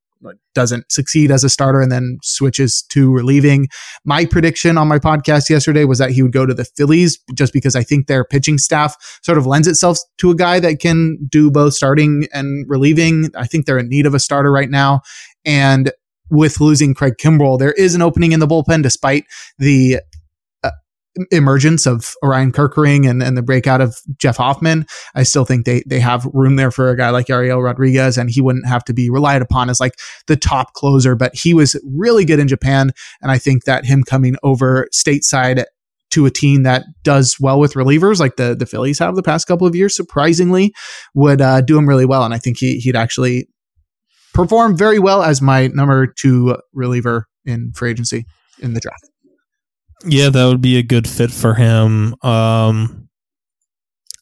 doesn't succeed as a starter and then switches to relieving. My prediction on my podcast yesterday was that he would go to the Phillies just because I think their pitching staff sort of lends itself to a guy that can do both starting and relieving. I think they're in need of a starter right now. And with losing Craig Kimbrel, there is an opening in the bullpen despite the uh, emergence of Orion Kerkering and, and the breakout of Jeff Hoffman. I still think they they have room there for a guy like Yariel Rodriguez, and he wouldn't have to be relied upon as like the top closer. But he was really good in Japan, and I think that him coming over stateside to a team that does well with relievers like the the Phillies have the past couple of years surprisingly would uh, do him really well and I think he he'd actually performed very well as my number two reliever in free agency in the draft. Yeah, that would be a good fit for him. Um,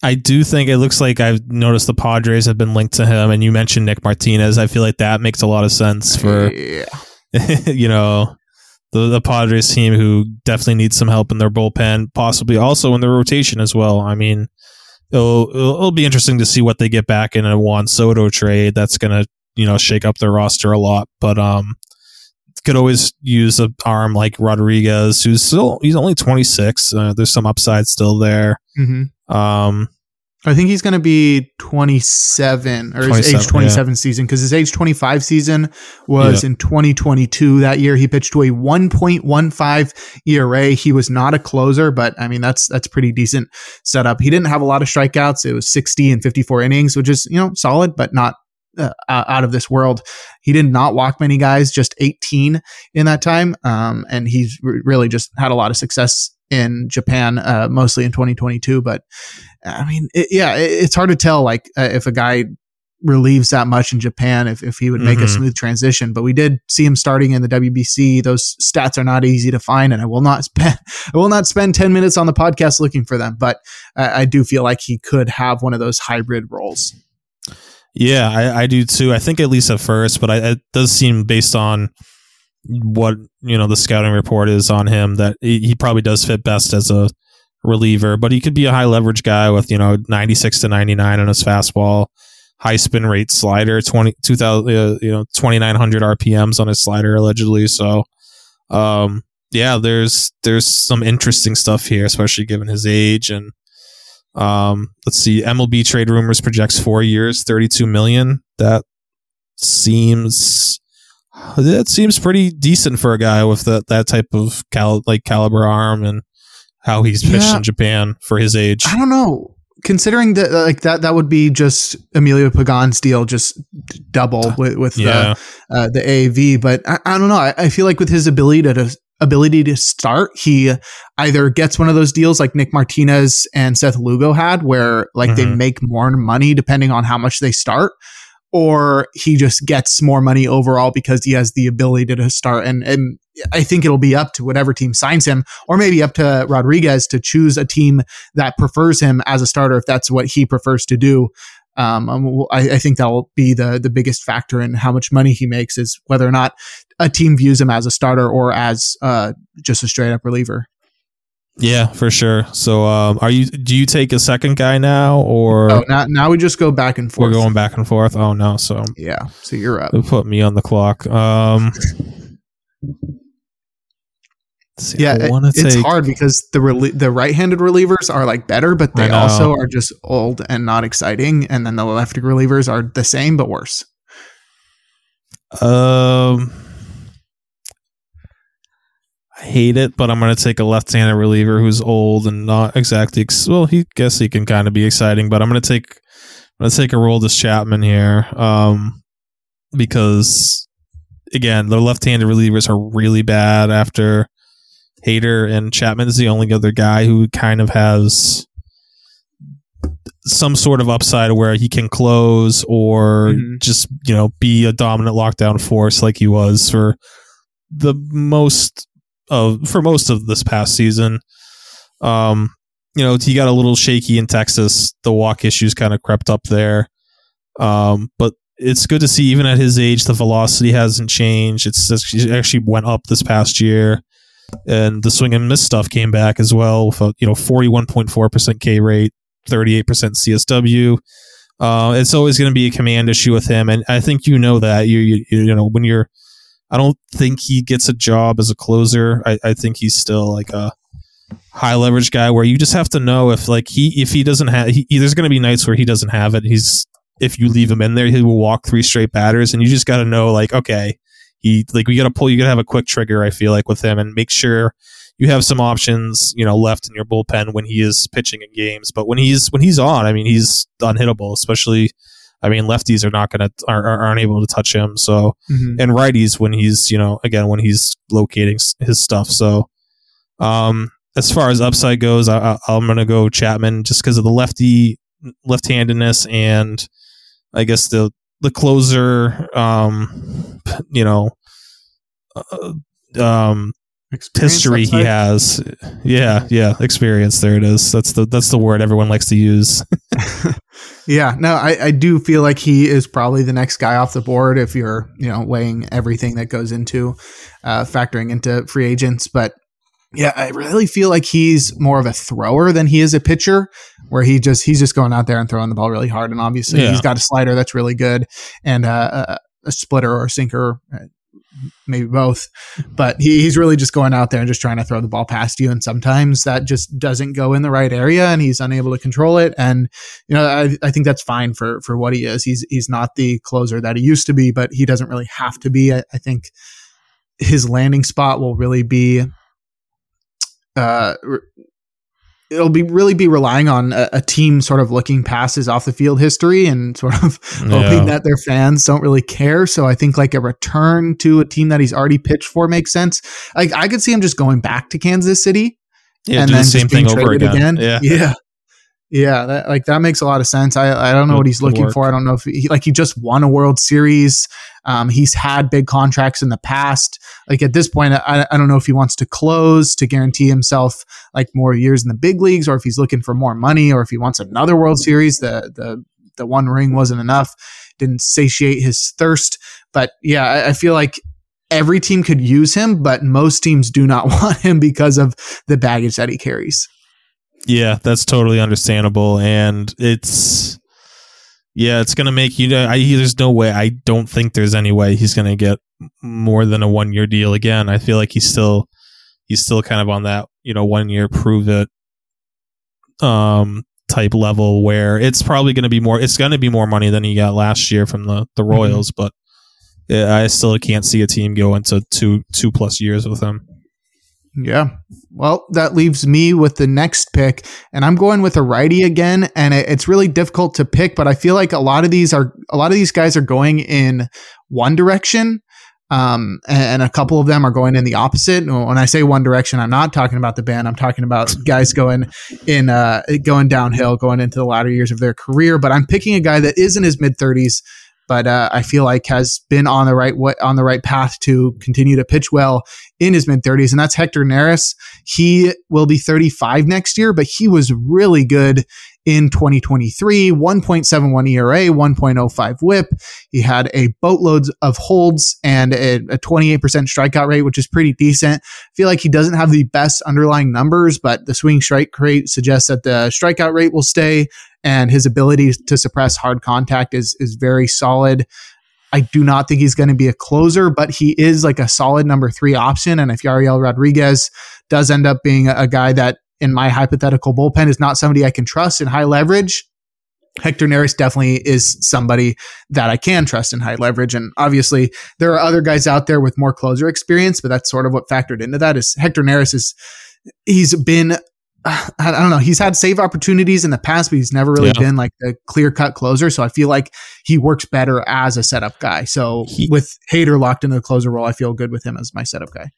I do think it looks like I've noticed the Padres have been linked to him, and you mentioned Nick Martinez. I feel like that makes a lot of sense for, yeah. [LAUGHS] you know, the, the Padres team who definitely needs some help in their bullpen, possibly also in their rotation as well. I mean, it'll, it'll be interesting to see what they get back in a Juan Soto trade. That's going to you know shake up their roster a lot. But um, could always use an arm like Rodriguez, who's still he's only 26. Uh, there's some upside still there. Mm-hmm. Um, I think he's going to be 27 or 27, his age 27 yeah. season because his age 25 season was yeah. in 2022. That year he pitched to a 1.15 ERA. He was not a closer, but I mean that's that's pretty decent setup. He didn't have a lot of strikeouts. It was 60 and 54 innings, which is you know solid, but not uh, out of this world. He did not walk many guys, just 18 in that time. Um, and he's re- really just had a lot of success in Japan, uh, mostly in 2022. But I mean, it, yeah, it, it's hard to tell like uh, if a guy relieves that much in Japan, if, if he would make mm-hmm. a smooth transition. But we did see him starting in the WBC. Those stats are not easy to find, and I will not [LAUGHS] spend I will not spend 10 minutes on the podcast looking for them. But I do feel like he could have one of those hybrid roles. Yeah, I, I do too. I think at least at first, but I, it does seem based on what you know the scouting report is on him that he, probably does fit best as a reliever. But he could be a high leverage guy with you know ninety six to ninety nine on his fastball, high spin rate slider, 20, 2000, uh, you know twenty nine hundred RPMs on his slider allegedly. So, um, yeah, there's there's some interesting stuff here, especially given his age and um, let's see. MLB trade rumors projects four years, thirty-two million. That seems that seems pretty decent for a guy with that that type of cal- like caliber arm and how he's pitched yeah. in Japan for his age. I don't know. Considering that, like that, that would be just Emilio Pagan's deal, just double with with yeah. the uh, the AAV. But I, I don't know. I, I, feel like with his ability to ability to start, he either gets one of those deals like Nick Martinez and Seth Lugo had, where like mm-hmm. they make more money depending on how much they start, or he just gets more money overall because he has the ability to start. And, and I think it'll be up to whatever team signs him, or maybe up to Rodriguez to choose a team that prefers him as a starter if that's what he prefers to do. Um, um I, I, think that'll be the the biggest factor in how much money he makes is whether or not a team views him as a starter or as uh, just a straight up reliever. Yeah, for sure. So, um, are you? Do you take a second guy now, or oh, now, now we just go back and forth? We're going back and forth. Oh no, so yeah, so you're up. Put me on the clock. Um, See, yeah, it's take, hard because the rel- the right-handed relievers are like better, but they also are just old and not exciting, and then the lefty relievers are the same but worse. Um, I hate it, but I'm going to take a left-handed reliever who's old and not exactly ex- well. He guess he can kind of be exciting, but I'm going to take I'm going to take Aroldis Chapman here, um, because again, the left-handed relievers are really bad after Hader, and Chapman is the only other guy who kind of has some sort of upside where he can close or mm-hmm. just you know be a dominant lockdown force like he was for the most of for most of this past season. Um, you know, he got a little shaky in Texas. The walk issues kind of crept up there. Um, but it's good to see even at his age the velocity hasn't changed. It's actually went up this past year and the swing and miss stuff came back as well with a you know 41.4% K rate, 38% CSW. Uh, it's always going to be a command issue with him, and I think you know that. You, you you know when you're, I don't think he gets a job as a closer. I, I think he's still like a high leverage guy where you just have to know if like he if he doesn't have he, there's going to be nights where he doesn't have it. He's if you leave him in there, he will walk three straight batters, and you just got to know like okay, he like we got to pull. You got to have a quick trigger. I feel like with him and make sure you have some options, you know, left in your bullpen when he is pitching in games. But when he's when he's on, I mean, he's unhittable. Especially, I mean, lefties are not gonna are, aren't able to touch him. So mm-hmm. and righties when he's you know again when he's locating his stuff. So um, as far as upside goes, I, I'm gonna go Chapman just because of the lefty left-handedness and I guess the the closer, um, you know, uh, um, experience history he has. Yeah, yeah, experience. There it is. That's the that's the word everyone likes to use. [LAUGHS] yeah, no, I, I do feel like he is probably the next guy off the board if you're you know weighing everything that goes into uh, factoring into free agents. But yeah, I really feel like he's more of a thrower than he is a pitcher, where he just he's just going out there and throwing the ball really hard. And obviously, yeah. he's got a slider that's really good and uh, a splitter or a sinker, uh, maybe both. But he, he's really just going out there and just trying to throw the ball past you. And sometimes that just doesn't go in the right area, and he's unable to control it. And you know, I, I think that's fine for for what he is. He's he's not the closer that he used to be, but he doesn't really have to be. I, I think his landing spot will really be uh, it'll be really be relying on a, a, team sort of looking past his off the field history and sort of [LAUGHS] yeah. hoping that their fans don't really care. So I think like a return to a team that he's already pitched for makes sense. Like I could see him just going back to Kansas City yeah, and then the same thing over again. again. Yeah. Yeah. Yeah, that, like that makes a lot of sense. I I don't know what he's looking for. I don't know if he like he just won a World Series. Um, he's had big contracts in the past. Like at this point, I, I don't know if he wants to close to guarantee himself like more years in the big leagues, or if he's looking for more money, or if he wants another World Series. The the the one ring wasn't enough, didn't satiate his thirst. But yeah, I, I feel like every team could use him, but most teams do not [LAUGHS] want him because of the baggage that he carries. Yeah, that's totally understandable, and it's yeah, it's gonna make you. I there's no way. I don't think there's any way he's gonna get more than a one year deal again. I feel like he's still he's still kind of on that you know one year prove it um type level where it's probably going to be more it's going to be more money than he got last year from the the mm-hmm. Royals mm-hmm. but I still can't see a team go into two two plus years with him. Yeah. Well, that leaves me with the next pick, and I'm going with a righty again. And it's really difficult to pick, but I feel like a lot of these are a lot of these guys are going in one direction, um, and a couple of them are going in the opposite. And when I say one direction, I'm not talking about the band. I'm talking about guys going in, uh, going downhill, going into the latter years of their career. But I'm picking a guy that is in his mid 30s but uh, I feel like has been on the right way, on the right path to continue to pitch well in his mid 30s, and that's Hector Neris. He will be 35 next year, but he was really good in 2023 1.71 ERA, 1.05 whip. He had a boatloads of holds and a, a 28% strikeout rate, which is pretty decent. I feel like he doesn't have the best underlying numbers, but the swing strike rate suggests that the strikeout rate will stay and his ability to suppress hard contact is is very solid. I do not think he's going to be a closer, but he is like a solid number three option. And if Yariel Rodriguez does end up being a, guy that in my hypothetical bullpen is not somebody I can trust in high leverage, Hector Neris definitely is somebody that I can trust in high leverage. And obviously, there are other guys out there with more closer experience, but that's sort of what factored into that. Is Hector Neris is he's been [SIGHS] I don't know. He's had save opportunities in the past, but he's never really yeah. been like a clear cut closer. So I feel like he works better as a setup guy. So he, with Hader locked into the closer role, I feel good with him as my setup guy.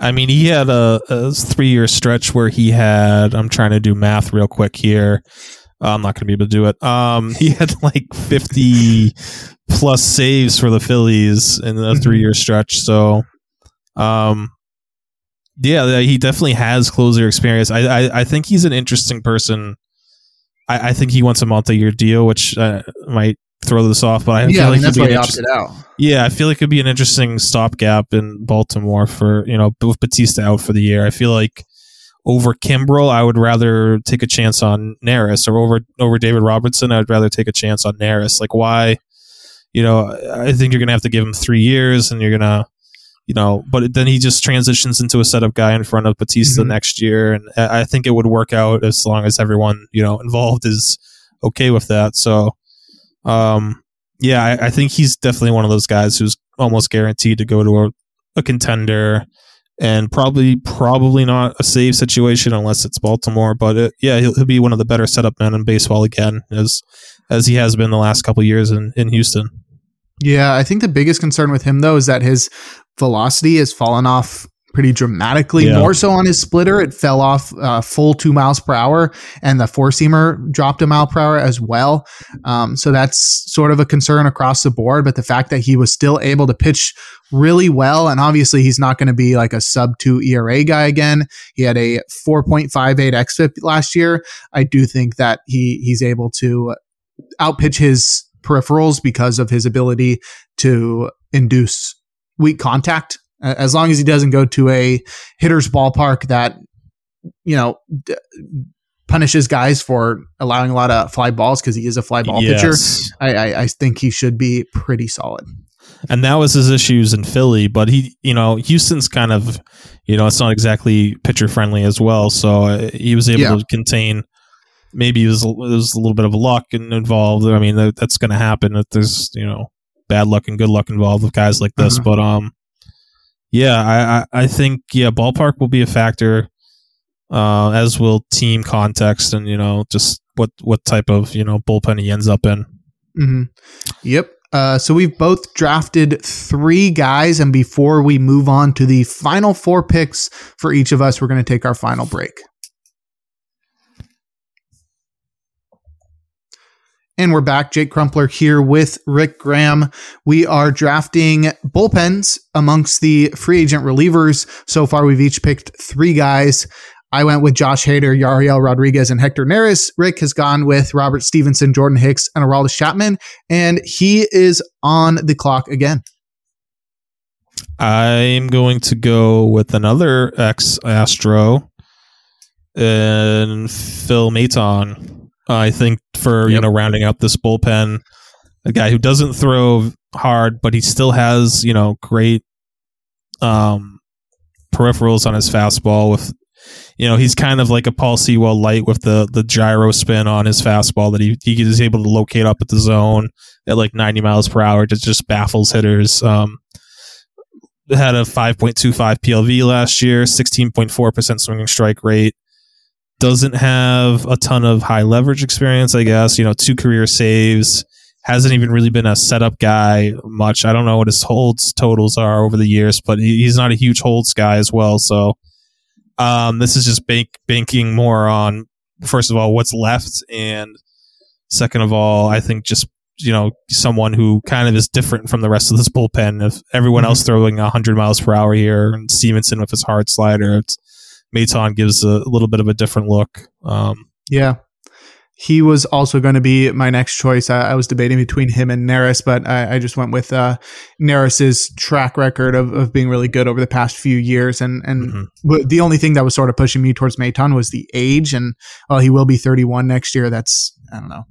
I mean, he had a, a three year stretch where he had, I'm trying to do math real quick here. Uh, I'm not going to be able to do it. Um, [LAUGHS] he had like 50 plus saves for the Phillies in the mm-hmm. three year stretch. So, um, yeah, he definitely has closer experience. I, I, I think he's an interesting person. I, I think he wants a multi-year deal, which uh, might throw this off. But I yeah, feel like I mean, that's why he opted out. Yeah, I feel like it'd be an interesting stopgap in Baltimore for you know with Bautista out for the year. I feel like over Kimbrel, I would rather take a chance on Neris, or over over David Robertson, I'd rather take a chance on Neris. Like why? You know, I think you're gonna have to give him three years, and you're gonna you know, but then he just transitions into a setup guy in front of Bautista mm-hmm. next year, and I think it would work out as long as everyone you know involved is okay with that. So, um, yeah, I, I think he's definitely one of those guys who's almost guaranteed to go to a, a contender, and probably probably not a save situation unless it's Baltimore. But it, yeah, he'll, he'll, be one of the better setup men in baseball again, as as he has been the last couple years in in Houston. Yeah, I think the biggest concern with him though is that his velocity has fallen off pretty dramatically. Yeah. More so on his splitter, it fell off uh, full two miles per hour, and the four seamer dropped a mile per hour as well. Um, so that's sort of a concern across the board. But the fact that he was still able to pitch really well, and obviously he's not going to be like a sub two ERA guy again. He had a 4.58 xFIP last year. I do think that he he's able to outpitch his peripherals because of his ability to induce weak contact. As long as he doesn't go to a hitter's ballpark that, you know, d- punishes guys for allowing a lot of fly balls because he is a fly ball yes. pitcher, I, I, I think he should be pretty solid and that was his issues in Philly. But he, you know, Houston's kind of, you know, it's not exactly pitcher friendly as well. So uh, he was able yeah. to contain. Maybe it was, it was a little bit of luck involved. I mean, that, that's going to happen there's, you know, bad luck and good luck involved with guys like this. Mm-hmm. But um, yeah, I, I think yeah, ballpark will be a factor, uh, as will team context and you know just what what type of you know bullpen he ends up in. Mm-hmm. Yep. Uh, so we've both drafted three guys, and before we move on to the final four picks for each of us, we're going to take our final break. And we're back. Jake Crumpler here with Rick Graham. We are drafting bullpens amongst the free agent relievers. So far, we've each picked three guys. I went with Josh Hader, Yariel Rodriguez, and Hector Neris. Rick has gone with Robert Stephenson, Jordan Hicks, and Aroldis Chapman, and he is on the clock again. I'm going to go with another ex Astro and Phil Maton. I think for yep. you know rounding out this bullpen, a guy who doesn't throw hard, but he still has you know great um, peripherals on his fastball. With you know he's kind of like a Paul Sewald light with the the gyro spin on his fastball that he he is able to locate up at the zone at like 90 miles per hour. That just baffles hitters. Um, had a 5.25 PLV last year, 16.4% swinging strike rate doesn't have a ton of high leverage experience, I guess. You know, two career saves, hasn't even really been a setup guy much. I don't know what his holds totals are over the years, but he's not a huge holds guy as well. So um, this is just bank, banking more on, first of all, what's left. And second of all, I think just, you know, someone who kind of is different from the rest of this bullpen. If everyone mm-hmm. else throwing 100 miles per hour here and Stephenson with his hard slider, it's, Maton gives a little bit of a different look. Um, yeah. He was also going to be my next choice. I, I, was debating between him and Neris, but I, I just went with uh, Neris's track record of, of being really good over the past few years. And and mm-hmm. the only thing that was sort of pushing me towards Maton was the age. And well, he will be 31 next year. That's I don't know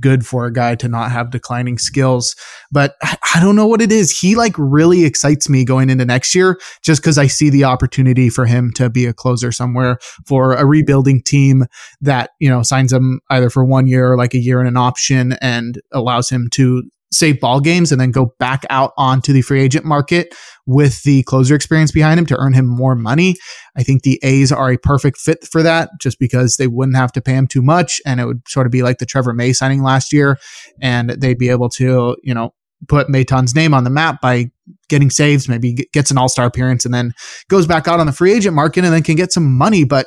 good for a guy to not have declining skills. But I don't know what it is. He like really excites me going into next year just because I see the opportunity for him to be a closer somewhere for a rebuilding team that, you know, signs him either for one year or like a year in an option and allows him to save ball games and then go back out onto the free agent market with the closer experience behind him to earn him more money. I think the A's are a perfect fit for that just because they wouldn't have to pay him too much and it would sort of be like the Trevor May signing last year and they'd be able to, you know, put Maton's name on the map by getting saves, maybe gets an all-star appearance and then goes back out on the free agent market and then can get some money. But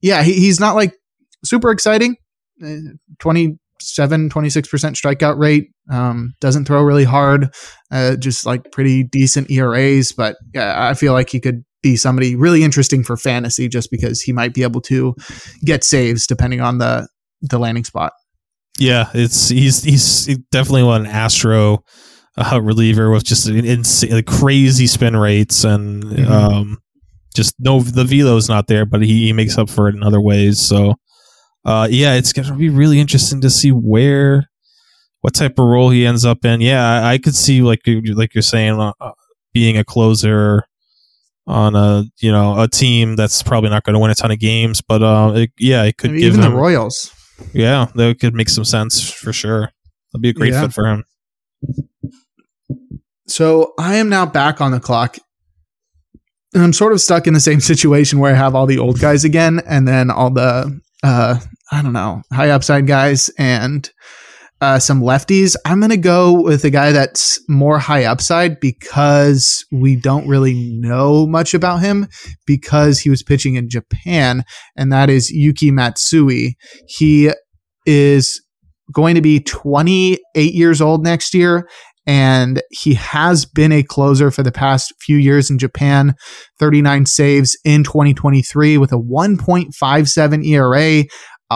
yeah, he, he's not like super exciting. Uh, 20, 7 26% strikeout rate um, doesn't throw really hard uh, just like pretty decent eras but yeah, i feel like he could be somebody really interesting for fantasy just because he might be able to get saves depending on the the landing spot yeah it's he's he's definitely an astro uh, reliever with just an insane, crazy spin rates and mm-hmm. um, just no the velo's not there but he, he makes up for it in other ways so uh, yeah, it's gonna be really interesting to see where, what type of role he ends up in. Yeah, I, I could see like like you're saying, uh, uh, being a closer on a you know a team that's probably not going to win a ton of games, but uh, it, yeah, it could I mean, give even him, the Royals. Yeah, that could make some sense for sure. That'd be a great yeah. fit for him. So I am now back on the clock. And I'm sort of stuck in the same [LAUGHS] situation where I have all the old guys again and then all the uh, I don't know, high upside guys and uh, some lefties. I'm going to go with a guy that's more high upside because we don't really know much about him because he was pitching in Japan, and that is Yuki Matsui. He is going to be 28 years old next year and he has been a closer for the past few years in Japan. 39 saves in 2023 with a 1.57 ERA.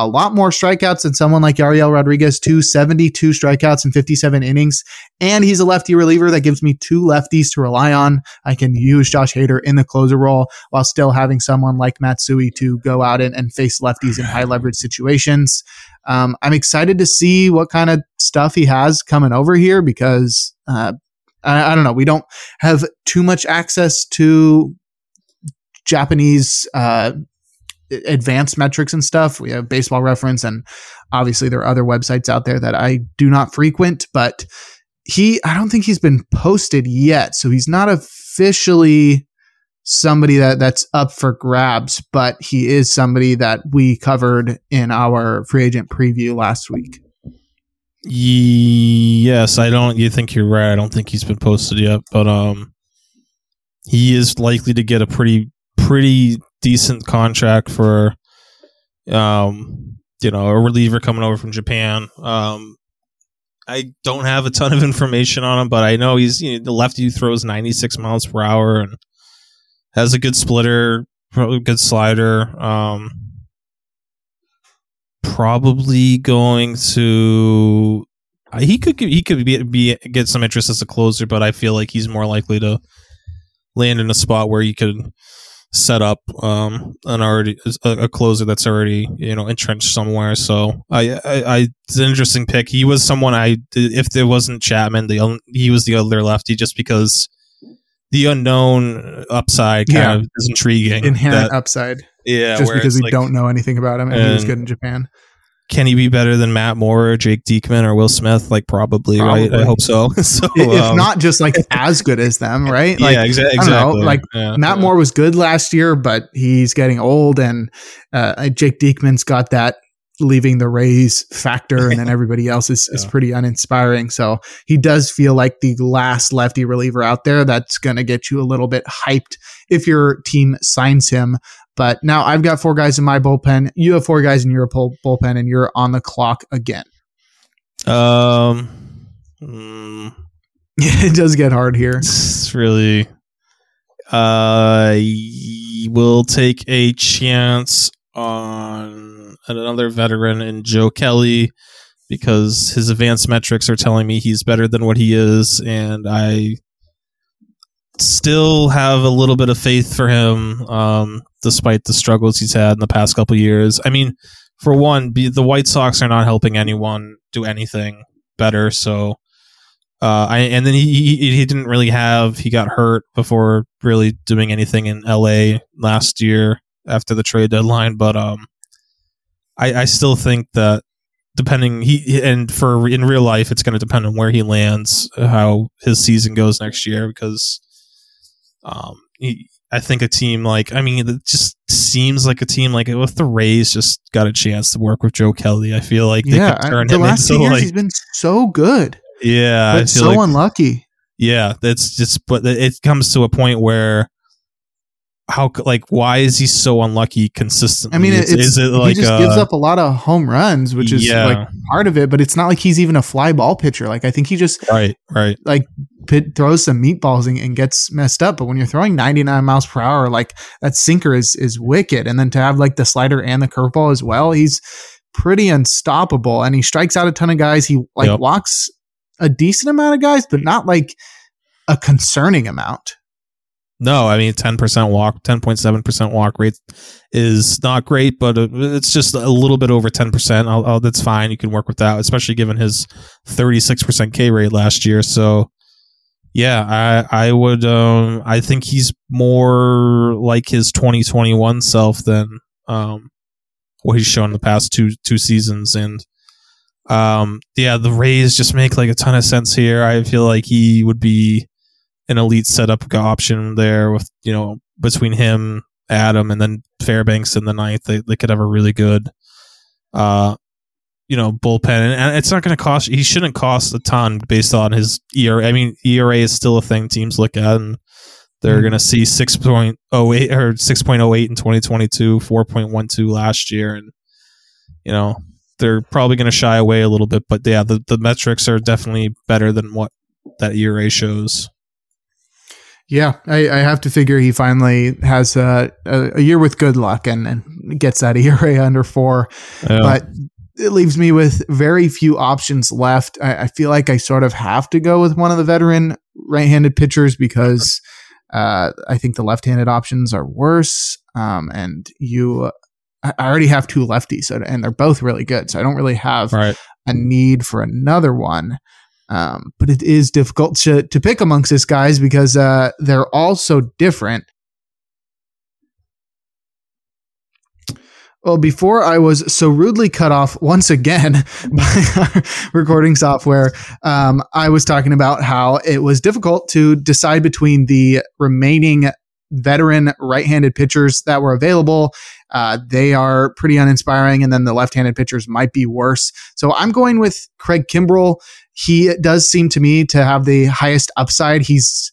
A lot more strikeouts than someone like Yariel Rodriguez, two seventy-two strikeouts in 57 innings. And he's a lefty reliever that gives me two lefties to rely on. I can use Josh Hader in the closer role while still having someone like Matsui to go out and, and face lefties in high leverage situations. Um, I'm excited to see what kind of stuff he has coming over here because uh, I, I, don't know. We don't have too much access to Japanese uh, advanced metrics and stuff. We have baseball reference, and obviously there are other websites out there that I do not frequent, but he, I don't think he's been posted yet. So he's not officially somebody that that's up for grabs, but he is somebody that we covered in our free agent preview last week. Yes, I don't. You think you're right? I don't think he's been posted yet, but um, he is likely to get a pretty pretty decent contract for um, you know, a reliever coming over from Japan. Um, I don't have a ton of [LAUGHS] information on him, but I know he's you know, the lefty throws 96 miles per hour and has a good splitter, probably good slider. Um, probably going to he could he could be, be get some interest as a closer, but I feel like he's more likely to land in a spot where you could set up um an already a, a closer that's already you know entrenched somewhere. So I, I, I it's an interesting pick. He was someone I if there wasn't Chapman, the he was the other lefty just because the unknown upside kind yeah. of is intriguing. Inherent that, upside. Yeah. Just because we like, don't know anything about him and, and, he was good in Japan. Can he be better than Matt Moore, or Jake Diekman, or Will Smith? Like probably, probably. right? I hope so. [LAUGHS] so if um, not just like as good as them, [LAUGHS] right? Like, yeah, exa- exactly. Know, like yeah, Matt yeah. Moore was good last year, but he's getting old, and uh, Jake Diekman's got that leaving the Rays factor, and then [LAUGHS] everybody else is, yeah. is pretty uninspiring. So he does feel like the last lefty reliever out there that's going to get you a little bit hyped if your team signs him. But now I've got four guys in my bullpen. You have four guys in your bullpen, and you're on the clock again. Um, mm, [LAUGHS] it does get hard here. It's really. Uh, will take a chance on another veteran in Joe Kelly because his advanced metrics are telling me he's better than what he is, and I still have a little bit of faith for him, um, despite the struggles he's had in the past couple years. I mean, for one, the White Sox are not helping anyone do anything better. So, uh, I and then he, he he didn't really have he got hurt before really doing anything in L.A. last year after the trade deadline. But um, I I still think that depending he and for in real life it's going to depend on where he lands, how his season goes next year because um he, I think a team like I mean it just seems like a team like if the Rays just got a chance to work with Joe Kelly, I feel like they yeah, could turn the him last into years like he's been so good, yeah, I but feel so like, unlucky. yeah, that's just but it comes to a point where how like why is he so unlucky consistently? I mean, is, it's, is it like he just gives up a lot of home runs, which is Yeah. like part of it. But it's not like he's even a fly ball pitcher. Like I think he just right, right, pit, throws some meatballs and, and gets messed up. But when you're throwing 99 miles per hour, like that sinker is is wicked. And then to have like the slider and the curveball as well, he's pretty unstoppable. And he strikes out a ton of guys. He like Yep. walks a decent amount of guys, but not like a concerning amount. No, I mean ten percent walk, ten point seven percent walk rate is not great, but uh, it's just a little bit over ten percent. That's fine. You can work with that, especially given his thirty six percent K rate last year. So, yeah, I I would um I think he's more like his twenty twenty one self than um what he's shown the past two two seasons and. Um. Yeah, the Rays just make like a ton of sense here. I feel like he would be an elite setup option there with you know between him, Adam, and then Fairbanks in the ninth. They they could have a really good, uh, you know, bullpen, and, it's not going to cost. He shouldn't cost a ton based on his ERA. I mean, ERA is still a thing teams look at, and they're Mhm. going to see six point oh eight or six point oh eight in twenty twenty two, four point one two last year, and you know. They're probably going to shy away a little bit, but yeah, the, the metrics are definitely better than what that ERA shows. Yeah, I, I have to figure he finally has a, a, a year with good luck and, and gets that ERA [LAUGHS] under four. Yeah. But it leaves me with very few options left. I, I feel like I sort of have to go with one of the veteran right-handed pitchers because uh, I think the left-handed options are worse. Um, and you, I already have two lefties, so- and they're both really good. So I don't really have right. a need for another one. Um, but it is difficult to, to pick amongst these guys because uh, they're all so different. Well, before I was so rudely cut off once again [LAUGHS] by our recording software, um, I was talking about how it was difficult to decide between the remaining veteran right handed pitchers that were available. Uh, they are pretty uninspiring, and then the left handed pitchers might be worse. So I'm going with Craig Kimbrel. He does seem to me to have the highest upside. He's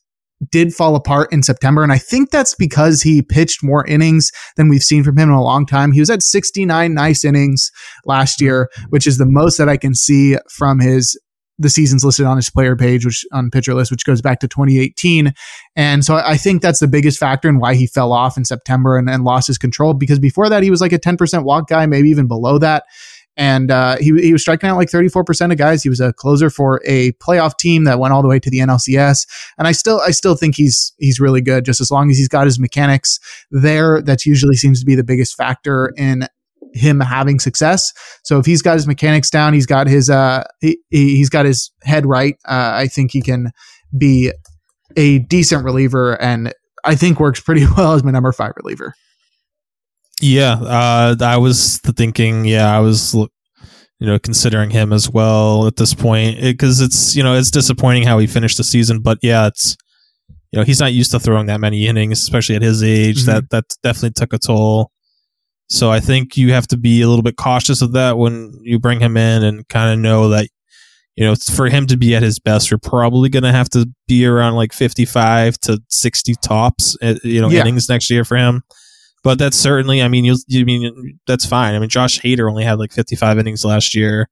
did fall apart in September, and I think that's because he pitched more innings than we've seen from him in a long time. He was at 69 nice innings last year, which is the most that I can see from his the seasons listed on his player page, which on pitcher list, which goes back to 2018. And so I think that's the biggest factor in why he fell off in September and, and lost his control because before that he was like a 10% walk guy, maybe even below that. And uh, he, he was striking out like 34% of guys. He was a closer for a playoff team that went all the way to the NLCS. And I still I still think he's he's really good just as long as he's got his mechanics there. That usually seems to be the biggest factor in him having success. So if he's got his mechanics down, he's got his uh he, he- he's got his head right. Uh, I think he can be a decent reliever and I think works pretty [LAUGHS] well as my number five reliever. Yeah, uh, I was thinking. Yeah, I was, you know, considering him as well at this point because it's you know it's disappointing how he finished the season, but yeah, it's you know he's not used to throwing that many innings, especially at his age. Mhm. That that definitely took a toll. So I think you have to be a little bit cautious of that when you bring him in and kind of know that you know for him to be at his best, you're probably going to have to be around like 55 to 60 tops, uh, you know, Yeah. innings next year for him. But that's certainly, I mean, you, you mean that's fine. I mean, Josh Hader only had like 55 innings last year.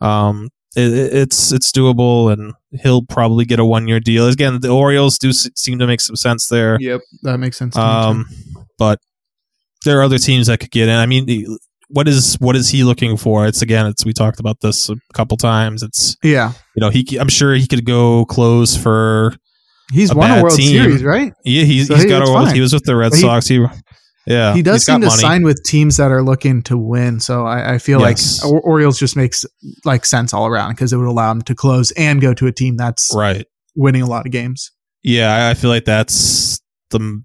Um, it, it- it's it's doable, and he'll probably get a one year deal. Again, the Orioles do seem to make some sense there. Yep, that makes sense. To. Um, but there are other teams that could get in. I mean, what is what is he looking for? It's again, it's we talked about this a couple times. It's yeah, you know he I'm sure he could go close for he's a won a World team. Series, right? yeah he's So he's he- got a, fine. he was with the Red Sox. He Yeah, he does seem to money. sign with teams that are looking to win. So I, I feel Yes. like or- Orioles just makes like sense all around because it would allow him to close and go to a team that's right. winning a lot of games. Yeah, I- feel like that's the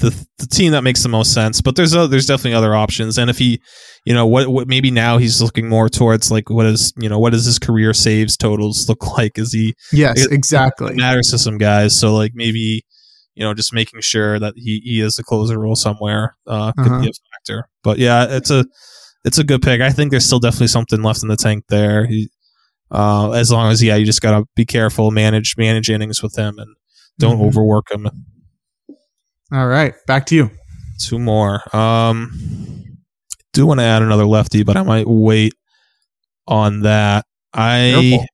the, the team that makes the most sense. But there's o- there's definitely other options. And if he, you know, what what maybe now he's looking more towards like what is you know what does his career saves totals look [LAUGHS] like? Is he Yes, It- exactly. it matters to some guys? So like maybe you know just making sure that he he has a closer role somewhere uh, could Uh-huh. be a factor. But yeah, it's a it's a good pick. I think there's still definitely something left in the tank there. He, uh, as long as yeah, you just gotta be careful, manage manage innings with him, and don't Mhm. overwork him. All right, back to you. Two more. Um, do want to add another lefty, but I might wait on that. I Careful.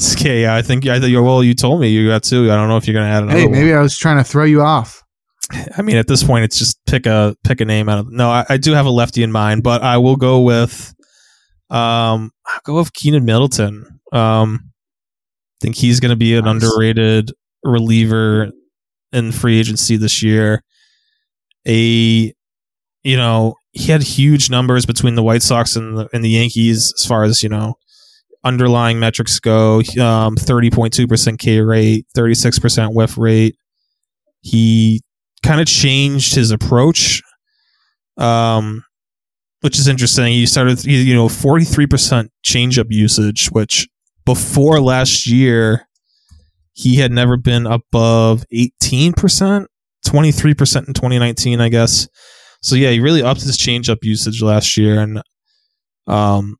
[LAUGHS] okay. Yeah, I think I think well, you told me you got two. I don't know if you're gonna add another. Hey, one. maybe I was trying to throw you off. [SIGHS] I mean, at this point, it's just pick a pick a name out of. No, I, I do have a lefty in mind, but I will go with, um, I'll go with Keynan Middleton. Um, I think he's going to be an Nice. underrated reliever in free agency this year. A, you know, he had huge numbers between the White Sox and the, and the Yankees as far as you know underlying metrics go. Um, thirty point two percent K rate, thirty six percent whiff rate. He kind of changed his approach, um, which is interesting. He started, you know, forty three percent changeup usage, which before last year he had never been above eighteen percent, twenty three percent in twenty nineteen, I guess. So yeah, he really upped his changeup usage last year, and um,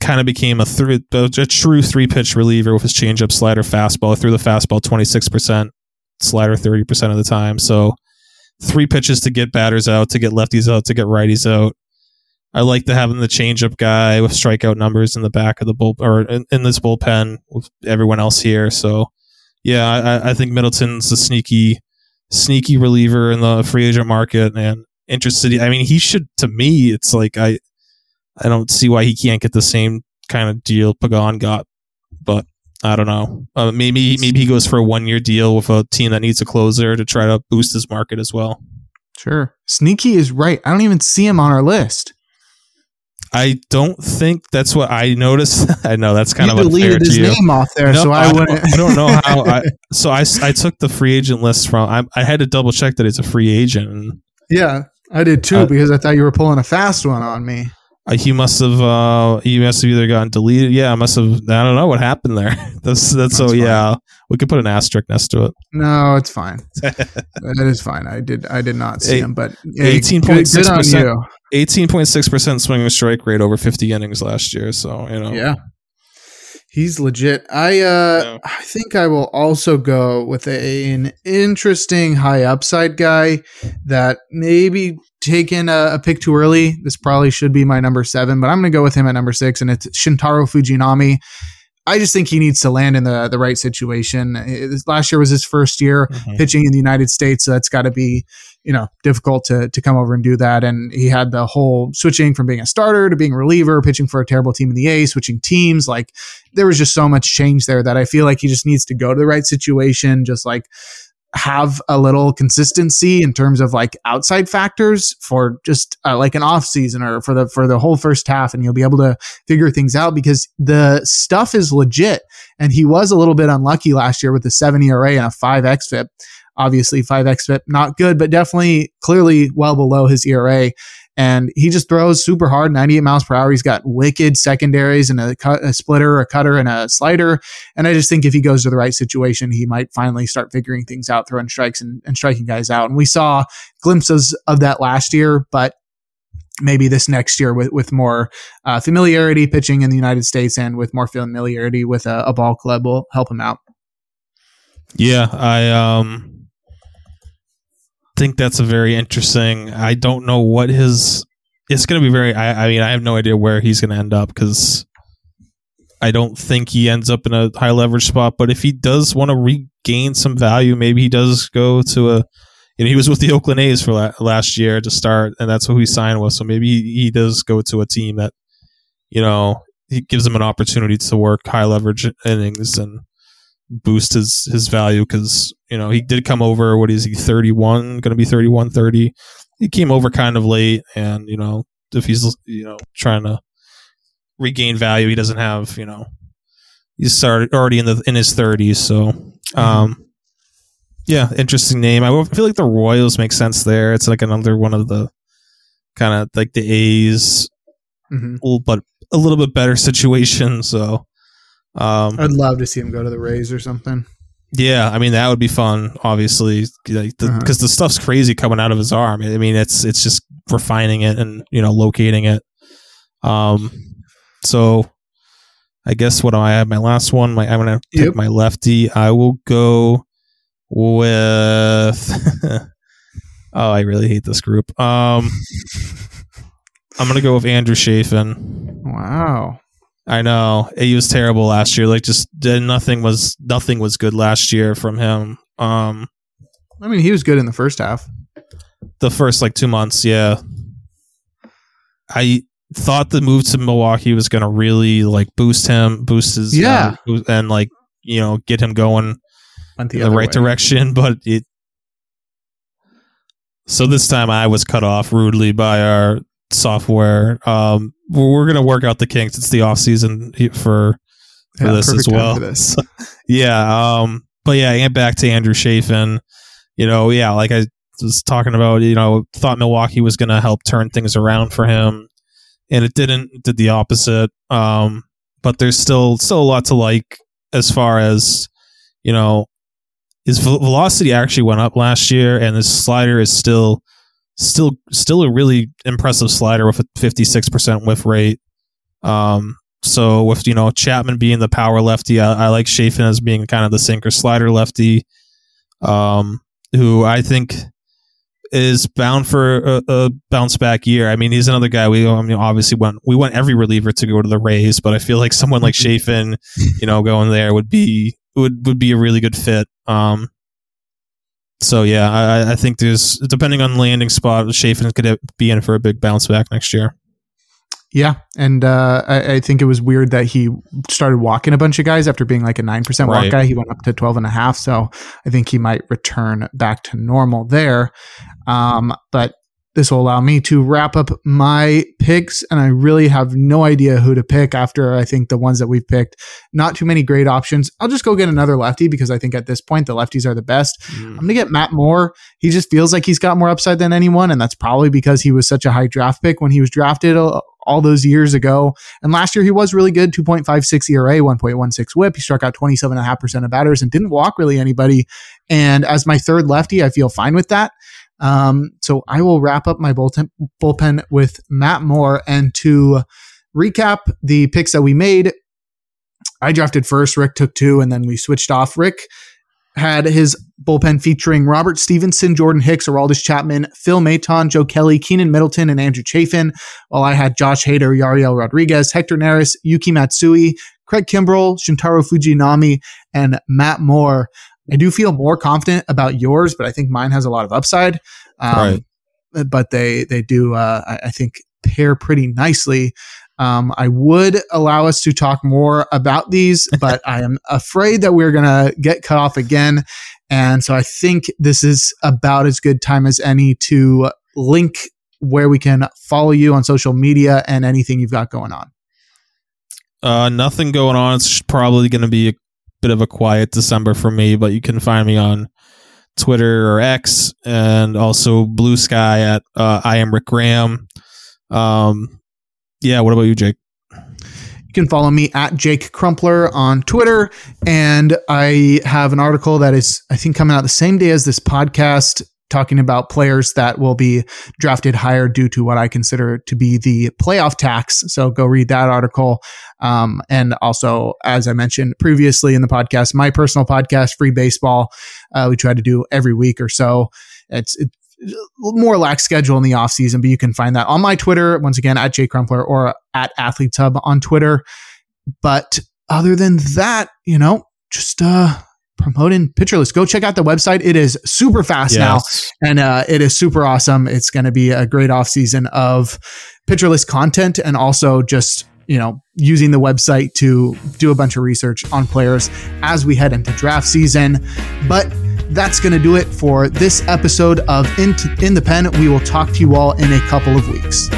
kind of became a, three, a true three pitch reliever with his changeup, slider, fastball. Threw the fastball twenty six percent slider 30% of the time. So three pitches to get batters out, to get lefties out, to get righties out. I like the having the changeup guy with strikeout numbers in the back of the bull or in, in this bullpen with everyone else here. So yeah, I, I think Middleton's a sneaky, sneaky reliever in the free agent market and interested. I mean, he should to me. It's like I, I don't see why he can't get the same kind of deal Pagan got, but I don't know. Uh, maybe maybe he goes for a one year deal with a team that needs a closer to try to boost his market as well. Sure. Sneaky is right. I don't even see him on our list. I don't think that's what I noticed. [LAUGHS] I know that's kind you of unfair deleted to his you. name off there, No, so I, don't- wouldn't. I don't know [LAUGHS] how. I, so I, I took the free agent list from. I, I had to double check that it's a free agent. Yeah, I did too Uh, because I thought you were pulling a fast one on me. Uh, he must have. Uh, he must have either gotten deleted. Yeah, I must have. I don't know what happened there. [LAUGHS] That's that's, so. Fine. Yeah, we could put an asterisk next to it. No, it's fine. that is fine. I did. I did not see Eight- him, but 18.6%. good on. Eighteen point six percent swinging strike rate over fifty innings last year. So you know. Yeah. He's legit. I uh. I think I will also go with a, an interesting high upside guy that maybe taken a, a pick too early. This probably should be my number seven, but I'm gonna go with him at number six, and it's Shintaro Fujinami. I just think he needs to land in the the right situation. This- Last year was his first year Mhm. pitching in the United States, so that's got to be you know difficult to to come over and do that. And he had the whole switching from being a starter to being a reliever, pitching for a terrible team in the A, switching teams. Like there was just so much change there that I feel like he just needs to go to the right situation, just like have a little consistency in terms of like outside factors for just uh, like an off season or for the for the whole first half and you'll be able to figure things out because the stuff is legit and he was a little bit unlucky last year with the 7 ERA and a 5 xFIP obviously 5 xFIP not good but definitely clearly well below his ERA and he just throws super hard 98 miles per hour he's got wicked secondaries and a, cut, a splitter a cutter and a slider and I just think if he goes to the right situation, he might finally start figuring things out, throwing strikes and, and striking guys out. And we saw glimpses of that last year, but maybe this next year with, with more uh, familiarity pitching in the United States and with more familiarity with a, a ball club will help him out. Yeah, I um think that's a very interesting. I don't know what his. It's going to be very. I, I mean, I have no idea where he's going to end up because I don't think he ends up in a high leverage spot. But if he does want to regain some value, maybe he does go to a. You know, he was with the Oakland A's for la- last year to start, and that's who he signed with. So maybe he, he does go to a team that, you know, he gives him an opportunity to work high leverage innings and boost his his value because you know he did come over what is he 31 going to be 31 30 he came over kind of late, and you know if he's you know trying to regain value, he doesn't have you know he's started already in the in his thirties. So, Mm-hmm. um, yeah, interesting name. I feel like the Royals make sense there. It's like another one of the kind of like the A's, Mhm. but a little bit better [LAUGHS] situation. So, um, I'd love to see him go to the Rays or something. yeah, I mean that would be fun. Obviously, because the, Uh-huh. the stuff's crazy coming out of his arm. I mean, it's it's just refining it and you know locating it. Um, so I guess what do I have? My last one. My I'm gonna pick Yep. my lefty. I will go with. [LAUGHS] oh, I really hate this group. Um, [LAUGHS] I'm gonna go with Andrew Chafin. Wow. I know he was terrible last year. Like just did nothing was nothing was good last year from him. Um, I mean, he was good in the first half. the first like two months, yeah. I thought the move to Milwaukee was going to really like boost him, boost his Yeah. uh, and like you know get him going Went in the right way. direction, [LAUGHS] but it. So this time I was cut off rudely by our software. Um, we're we're gonna work out the kinks. It's the off season for for Yeah, this as well. this. [LAUGHS] Yeah. Um, but yeah, and back to Andrew Chafin. You know, yeah, like I was talking about, you know, thought Milwaukee was going to help turn things around for him, and it didn't. It did the opposite. Um, but there's still still a lot to like as far as you know. His velocity actually went up last year, and his slider is still still still a really impressive slider with a 56% whiff rate. Um, so with you know Chapman being the power lefty, I, I like Chafin as being kind of the sinker slider lefty, um, who I think is bound for a, a bounce back year. I mean, he's another guy. We I mean, obviously went we want every reliever to go to the Rays, but I feel like someone like Chafin, you know, going there would be would would be a really good fit. Um, so yeah, I, I think there's depending on landing spot, Chafin could be in for a big bounce back next year. Yeah, and uh, I, I think it was weird that he started walking a bunch of guys after being like a nine percent walk Right. guy. He went up to twelve and a half, so I think he might return back to normal there. Um, but this will allow me to wrap up my picks, and I really have no idea who to pick after I think the ones that we've picked. Not too many great options. I'll just go get another lefty because I think at this point the lefties are the best. Mm. I'm going to get Matt Moore. He just feels like he's got more upside than anyone, and that's probably because he was such a high draft pick when he was drafted all those years ago. And last year he was really good 2.56 ERA, 1.16 whip. He struck out 27.5% of batters and didn't walk really anybody. And as my third lefty, I feel fine with that. Um, so I will wrap up my bullpen, bullpen with Matt Moore. And to recap the picks that we made, I drafted first, Rick took two, and then we switched off. Rick had his bullpen featuring Robert Stephenson, Jordan Hicks, Aroldis Chapman, Phil Maton, Joe Kelly, Keynan Middleton, and Andrew Chafin. While I had Josh Hader, Yariel Rodriguez, Hector Neris, Yuki Matsui, Craig Kimbrel, Shintaro Fujinami, and Matt Moore. I do feel more confident about yours, but I think mine has a lot of upside. Um, But they they do, uh, I, I think, pair pretty nicely. Um, I would allow us to talk more about these, [LAUGHS] but I am afraid that we're going to get cut off again. And so I think this is about as good time as any to link where we can follow you on social media and anything you've got going on. Uh, nothing going on. It's probably going to be a bit of a quiet December for me, but you can find me on Twitter or X and also Blue Sky at uh, I am Rick Graham. Um, yeah. What about you, Jake? You can follow me at Jake Crumpler on Twitter. And I have an article that is, I think, coming out the same day as this podcast, talking about players that will be drafted higher due to what I consider to be the playoff tax. So go read that article. Um, and also, as I mentioned previously in the podcast, my personal podcast, Free Baseball, uh, we try to do every week or so. It's, it's more lax schedule in the off season, but you can find that on my Twitter once again at Jay Crumpler or at Athletes Hub on Twitter. But other than that, you know, just uh promoting Pitcher List. Go check out the website. It is super fast now and uh, it is super awesome. It's going to be a great off season of Pitcher List content and also just you know using the website to do a bunch of research on players as we head into draft season. But that's going to do it for this episode of In, in the Pen. We will talk to you all in a couple of weeks.